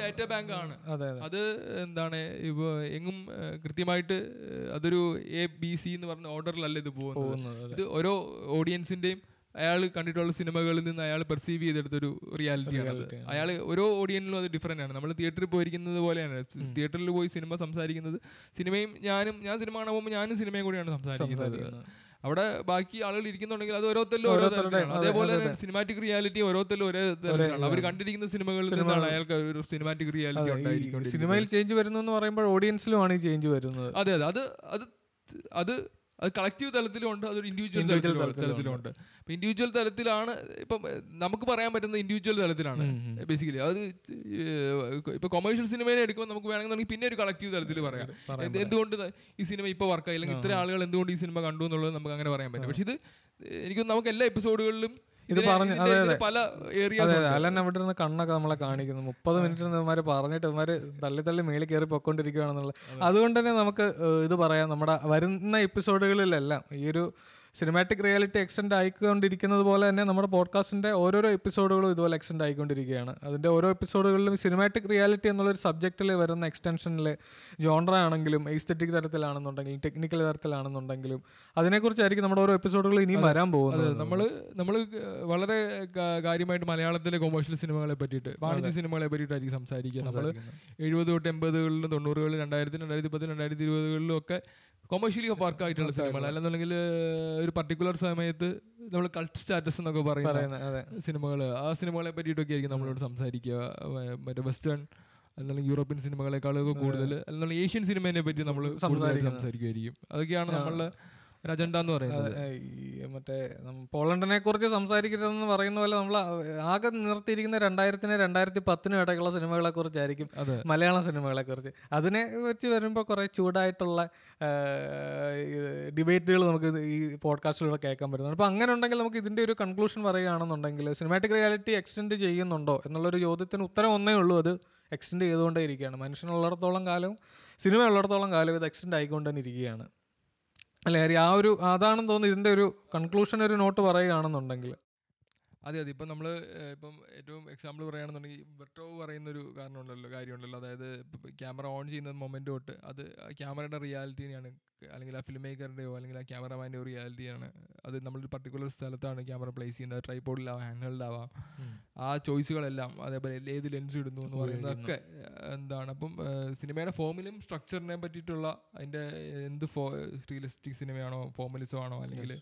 Speaker 2: ഡാറ്റ ബാങ്ക് ആണ്.
Speaker 1: അതെ
Speaker 2: എന്താണ് ഇപ്പോൾ എങ്ങും കൃത്യമായിട്ട് അതൊരു എ ബി സി എന്ന് പറഞ്ഞ ഓർഡറിലല്ല ഇത് പോകുന്നത്?
Speaker 1: പോകുന്നത്
Speaker 2: ഇത് ഓരോ ഓഡിയൻസിന്റെയും അയാൾ കണ്ടിട്ടുള്ള സിനിമകളിൽ നിന്ന് അയാൾ പെർസീവ് ചെയ്തെടുത്തൊരു റിയാലിറ്റിയാണ് അത് അയാൾ ഓരോ ഓഡിയൻസിലും അത് ഡിഫറെന്റ് ആണ്. നമ്മൾ തിയേറ്ററിൽ പോയിരിക്കുന്നത് പോലെയാണ്. തിയേറ്ററിൽ പോയി സിനിമ സംസാരിക്കുന്നത് സിനിമയും ഞാനും ഞാൻ സിനിമ കാണാൻ പോകുമ്പോൾ ഞാനും സിനിമയും കൂടിയാണ് സംസാരിക്കുന്നത്. അവിടെ ബാക്കി ആളുകൾ ഇരിക്കുന്നുണ്ടെങ്കിൽ അത് ഓരോരുത്തരിലും ഓരോ തരത്തിലാണ്. അതേപോലെ
Speaker 1: തന്നെ
Speaker 2: സിനിമാറ്റിക് റിയാലിറ്റി ഓരോരുത്തരിലും ഒരേ തരത്തിലാണ്. അവർ കണ്ടിരിക്കുന്ന സിനിമകളിൽ നിന്നാണ് അയാൾക്ക് ഒരു സിനിമാറ്റിക് റിയാലിറ്റി ഉണ്ടായിരിക്കും
Speaker 1: സിനിമയിൽ ചേഞ്ച് വരുന്നു പറയുമ്പോൾ ഓഡിയൻസിലുമാണ് ഈ ചേഞ്ച് വരുന്നത്.
Speaker 2: അതെ അതെ. അത് അത് അത് അത് കളക്റ്റീവ് തലത്തിലുണ്ട് അതൊരു ഇൻഡിവിജ്വൽ തലത്തിലുണ്ട് ഇൻഡിവിജ്വൽ തലത്തിലാണ് ഇപ്പം നമുക്ക് പറയാൻ പറ്റുന്ന ഇൻഡിവിജ്വൽ തലത്തിലാണ് ബേസിക്കലി അത് ഇപ്പൊ കൊമേഴ്ഷ്യൽ സിനിമയെ എടുക്കുമ്പോൾ നമുക്ക് വേണമെങ്കിൽ പിന്നെ ഒരു കളക്റ്റീവ് തലത്തിൽ പറയാം. എന്ത് എന്തുകൊണ്ട് ഈ സിനിമ ഇപ്പൊ വർക്കായി അല്ലെങ്കിൽ ഇത്ര ആളുകൾ എന്തുകൊണ്ട് ഈ സിനിമ കണ്ടു എന്നുള്ളത് നമുക്ക് അങ്ങനെ പറയാൻ പറ്റും പക്ഷെ ഇത് എനിക്ക് നമുക്ക് എല്ലാ എപ്പിസോഡുകളിലും
Speaker 1: ഇത് പറഞ്ഞു
Speaker 2: അതെ ഇതിന്റെ പല ഏരിയ
Speaker 1: അതെ അതെ. അലൻ അവിടെ ഇരുന്ന് കണ്ണൊക്കെ നമ്മളെ കാണിക്കുന്നു. മുപ്പത് മിനിറ്റ് പറഞ്ഞിട്ട് ഇവന്മാര് തള്ളി തള്ളി മേളിൽ കയറി പൊക്കോണ്ടിരിക്കുകയാണെന്നുള്ളത് അതുകൊണ്ട് തന്നെ നമുക്ക് ഇത് പറയാം. നമ്മുടെ വരുന്ന എപ്പിസോഡുകളിലെല്ലാം ഈ ഒരു സിനിമാറ്റിക് റിയാലിറ്റി എക്സ്റ്റെൻഡ് ആയിക്കൊണ്ടിരിക്കുന്നത് പോലെ തന്നെ നമ്മുടെ പോഡ്കാസ്റ്റിന്റെ ഓരോരോ എപ്പിസോഡുകളും ഇതുപോലെ എക്സ്റ്റെൻഡ് ആയിക്കൊണ്ടിരിക്കുകയാണ്. അതിന്റെ ഓരോ എപ്പിസോഡുകളിലും സിനിമാറ്റിക് റിയാലിറ്റി എന്നുള്ളൊരു സബ്ജക്റ്റിൽ വരുന്ന എക്സ്റ്റൻഷനിൽ ജോൺറ ആണെങ്കിലും എസ്തെറ്റിക് തരത്തിലാണെന്നുണ്ടെങ്കിലും ടെക്നിക്കൽ തരത്തിലാണെന്നുണ്ടെങ്കിലും അതിനെക്കുറിച്ചായിരിക്കും നമ്മുടെ ഓരോ എപ്പിസോഡുകൾ ഇനിയും വരാൻ പോകുന്നത്.
Speaker 2: നമ്മൾ നമ്മൾ വളരെ കാര്യമായിട്ട് മലയാളത്തിലെ കൊമേഴ്ഷ്യൽ സിനിമകളെ പറ്റിയിട്ട് വാണിജ്യ സിനിമകളെ പറ്റിയിട്ടായിരിക്കും സംസാരിക്കുക. നമ്മൾ എഴുപത് തൊട്ട് എൺപതുകളിലും തൊണ്ണൂറുകളിലും രണ്ടായിരത്തി രണ്ടായിരത്തി പത്ത് രണ്ടായിരത്തി ഇരുപതുകളിലും ഒക്കെ കൊമേഴ്ഷ്യലി വർക്ക് ആയിട്ടുള്ള സിനിമകൾ. അല്ലെന്നുണ്ടെങ്കിൽ ഒരു പർട്ടിക്കുലർ സമയത്ത് നമ്മൾ കൾട്ട് സ്റ്റാറ്റസ് എന്നൊക്കെ പറയുന്ന സിനിമകൾ ആ സിനിമകളെ പറ്റിയിട്ടൊക്കെ ആയിരിക്കും നമ്മളോട് സംസാരിക്കുക. മറ്റേ വെസ്റ്റേൺ അല്ലെങ്കിൽ യൂറോപ്യൻ സിനിമകളെക്കാളൊക്കെ കൂടുതൽ അല്ലെങ്കിൽ ഏഷ്യൻ സിനിമയെ പറ്റി നമ്മൾ സംസാരിക്കുമായിരിക്കും അതൊക്കെയാണ് നമ്മളുടെ ഒരു അജണ്ട എന്ന് പറയുന്നത്.
Speaker 1: മറ്റേ പോളണ്ടിനെ കുറിച്ച് സംസാരിക്കരുതെന്ന് പറയുന്ന പോലെ നമ്മൾ ആകെ നിർത്തിയിരിക്കുന്ന രണ്ടായിരത്തിന് രണ്ടായിരത്തി പത്തിനും ഇടയ്ക്കുള്ള സിനിമകളെ കുറിച്ചായിരിക്കും മലയാള സിനിമകളെ കുറിച്ച് അതിനെ വെച്ച് വരുമ്പോൾ കുറേ ചൂടായിട്ടുള്ള ഡിബേറ്റുകൾ നമുക്ക് ഈ പോഡ്കാസ്റ്റിലൂടെ കേൾക്കാൻ പറ്റുന്നുണ്ട്. അപ്പോൾ അങ്ങനെ ഉണ്ടെങ്കിൽ നമുക്ക് ഇതിന്റെ ഒരു കൺക്ലൂഷൻ പറയുകയാണെന്നുണ്ടെങ്കിൽ സിനിമാറ്റിക് റിയാലിറ്റി എക്സ്റ്റെൻഡ് ചെയ്യുന്നുണ്ടോ എന്നുള്ളൊരു ചോദ്യത്തിന് ഉത്തരം ഒന്നേ ഉള്ളൂ. അത് എക്സ്റ്റെൻഡ് ചെയ്തുകൊണ്ടേ ഇരിക്കുകയാണ്. മനുഷ്യനുള്ളിടത്തോളം കാലവും സിനിമ ഉള്ളിടത്തോളം കാലവും ഇത് എക്സ്റ്റെൻഡ് ആയിക്കൊണ്ട് തന്നെ ഇരിക്കുകയാണ് അല്ലേ ആ ഒരു അതാണെന്ന് തോന്നുന്നു ഇതിന്റെ ഒരു കൺക്ലൂഷൻ ഒരു നോട്ട് പറയുകയാണെന്നുണ്ടെങ്കിൽ.
Speaker 2: അതെ അതെ. ഇപ്പം നമ്മൾ ഇപ്പം ഏറ്റവും എക്സാമ്പിൾ പറയുകയാണെന്നുണ്ടെങ്കിൽ വെട്ടോ പറയുന്നൊരു കാരണമുണ്ടല്ലോ കാര്യമുണ്ടല്ലോ. അതായത് ക്യാമറ ഓൺ ചെയ്യുന്ന മൊമെന്റ് തൊട്ട് അത് ക്യാമറയുടെ റിയാലിറ്റിനെയാണ് അല്ലെങ്കിൽ ആ ഫിലിം മേക്കറുടെയോ അല്ലെങ്കിൽ ആ ക്യാമറമാന്റെയോ റിയാലിറ്റിയാണ്. അത് നമ്മളൊരു പർട്ടിക്കുലർ സ്ഥലത്താണ് ക്യാമറ പ്ലേസ് ചെയ്യുന്നത്. ട്രൈപോഡിലാവാം ആവാം ആ ചോയ്സുകളെല്ലാം അതേപോലെ ഏത് ലെൻസ് ഇടുന്നു എന്ന് പറയുന്നതൊക്കെ എന്താണ്. അപ്പം സിനിമയുടെ ഫോമിലും സ്ട്രക്ചറിനെ പറ്റിയിട്ടുള്ള അതിന്റെ എന്ത് ഫോ റിയലിസ്റ്റിക് സിനിമയാണോ ഫോമലിസമാണോ അല്ലെങ്കിൽ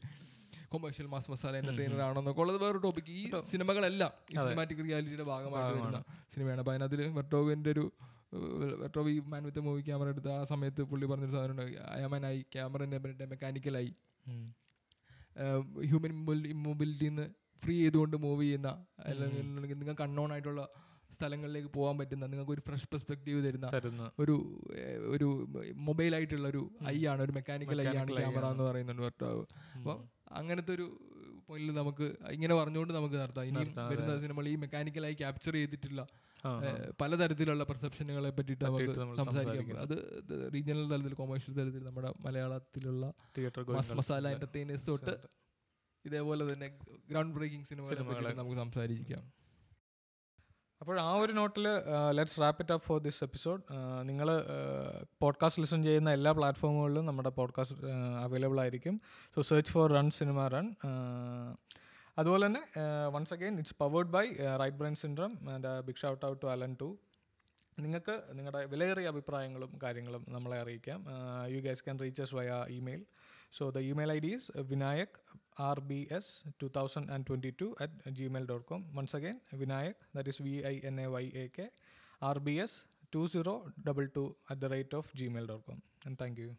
Speaker 2: കൊമേഴ്ഷ്യൽ മാസ് മസാല എന്റർടൈനർ ആണോ എന്നൊക്കെ ഉള്ളത് വേറെ ടോപ്പിക് ഈ സിനിമകളെല്ലാം ഈ സിനിമാറ്റിക് റിയാലിറ്റിയുടെ ഭാഗമായിട്ട് വരുന്ന സിനിമയാണ്. അപ്പോൾ അതിനകത്തിൽ വെർട്ടോവിന്റെ ഒരു വെർട്ടോവ് ഈ മാൻ വിത്ത് മൂവി ക്യാമറ എടുത്ത ആ സമയത്ത് പുള്ളി പറഞ്ഞൊരു സാധനം അയമനായി ക്യാമറ മെക്കാനിക്കലായി ഹ്യൂമൻ ഇമ്മൊബിലിറ്റിയിൽ നിന്ന് ഫ്രീ ചെയ്തുകൊണ്ട് മൂവ് ചെയ്യുന്ന അല്ലെങ്കിൽ നിങ്ങൾക്ക് കണ്ണോൺ ആയിട്ടുള്ള സ്ഥലങ്ങളിലേക്ക് പോകാൻ പറ്റുന്ന നിങ്ങൾക്ക് ഒരു ഫ്രഷ് പെർസ്പെക്റ്റീവ് തരുന്ന ഒരു ഒരു മൊബൈൽ ആയിട്ടുള്ള ഒരു ഐ ആണ് ഒരു മെക്കാനിക്കൽ ഐ ആണ്. ക്യാമറ എന്ന് പറയുന്നുണ്ട് വെർട്ടാവ്. അപ്പം അങ്ങനത്തെ ഒരു പോയിന്റിൽ നമുക്ക് ഇങ്ങനെ പറഞ്ഞുകൊണ്ട് നമുക്ക് നടത്താം.
Speaker 1: ഇനി
Speaker 2: വരുന്ന സിനിമകൾ ഈ മെക്കാനിക്കലായി ക്യാപ്ചർ ചെയ്തിട്ടില്ല പലതരത്തിലുള്ള പെർസെപ്ഷനുകളെ പറ്റിയിട്ട് നമുക്ക് സംസാരിക്കാം. അത് റീജിയണൽ തലത്തിൽ കൊമേഴ്ഷ്യൽ തലത്തിൽ നമ്മുടെ മലയാളത്തിലുള്ള മസാല എന്റർടൈനേഴ്സ് തൊട്ട് ഇതേപോലെ തന്നെ ഗ്രൗണ്ട് ബ്രേക്കിംഗ് സിനിമകളെ
Speaker 1: സിനിമകളെ.
Speaker 2: പറ്റി നമുക്ക് സംസാരിക്കാം.
Speaker 1: അപ്പോൾ ആ ഒരു നോട്ടിൽ let's wrap it up for this episode നിങ്ങൾ പോഡ്കാസ്റ്റ് ലിസൺ ചെയ്യുന്ന എല്ലാ പ്ലാറ്റ്ഫോമുകളിലും നമ്മുടെ പോഡ്കാസ്റ്റ് അവൈലബിൾ ആയിരിക്കും. So search for Run Cinema Run അതുപോലെ തന്നെ once again it's powered by Right Brain Centre and big shout out to Alan to നിങ്ങൾക്ക് നിങ്ങളുടെ വിലയേറിയ അഭിപ്രായങ്ങളും കാര്യങ്ങളും നമ്മളെ അറിയിക്കാം. You guys can reaches via email so the email ID is is Vinayak rbs 2022 at gmail.com. Once again, Vinayak, that is V I N A Y A K, rbs 2022 at the rate of gmail.com. And thank you.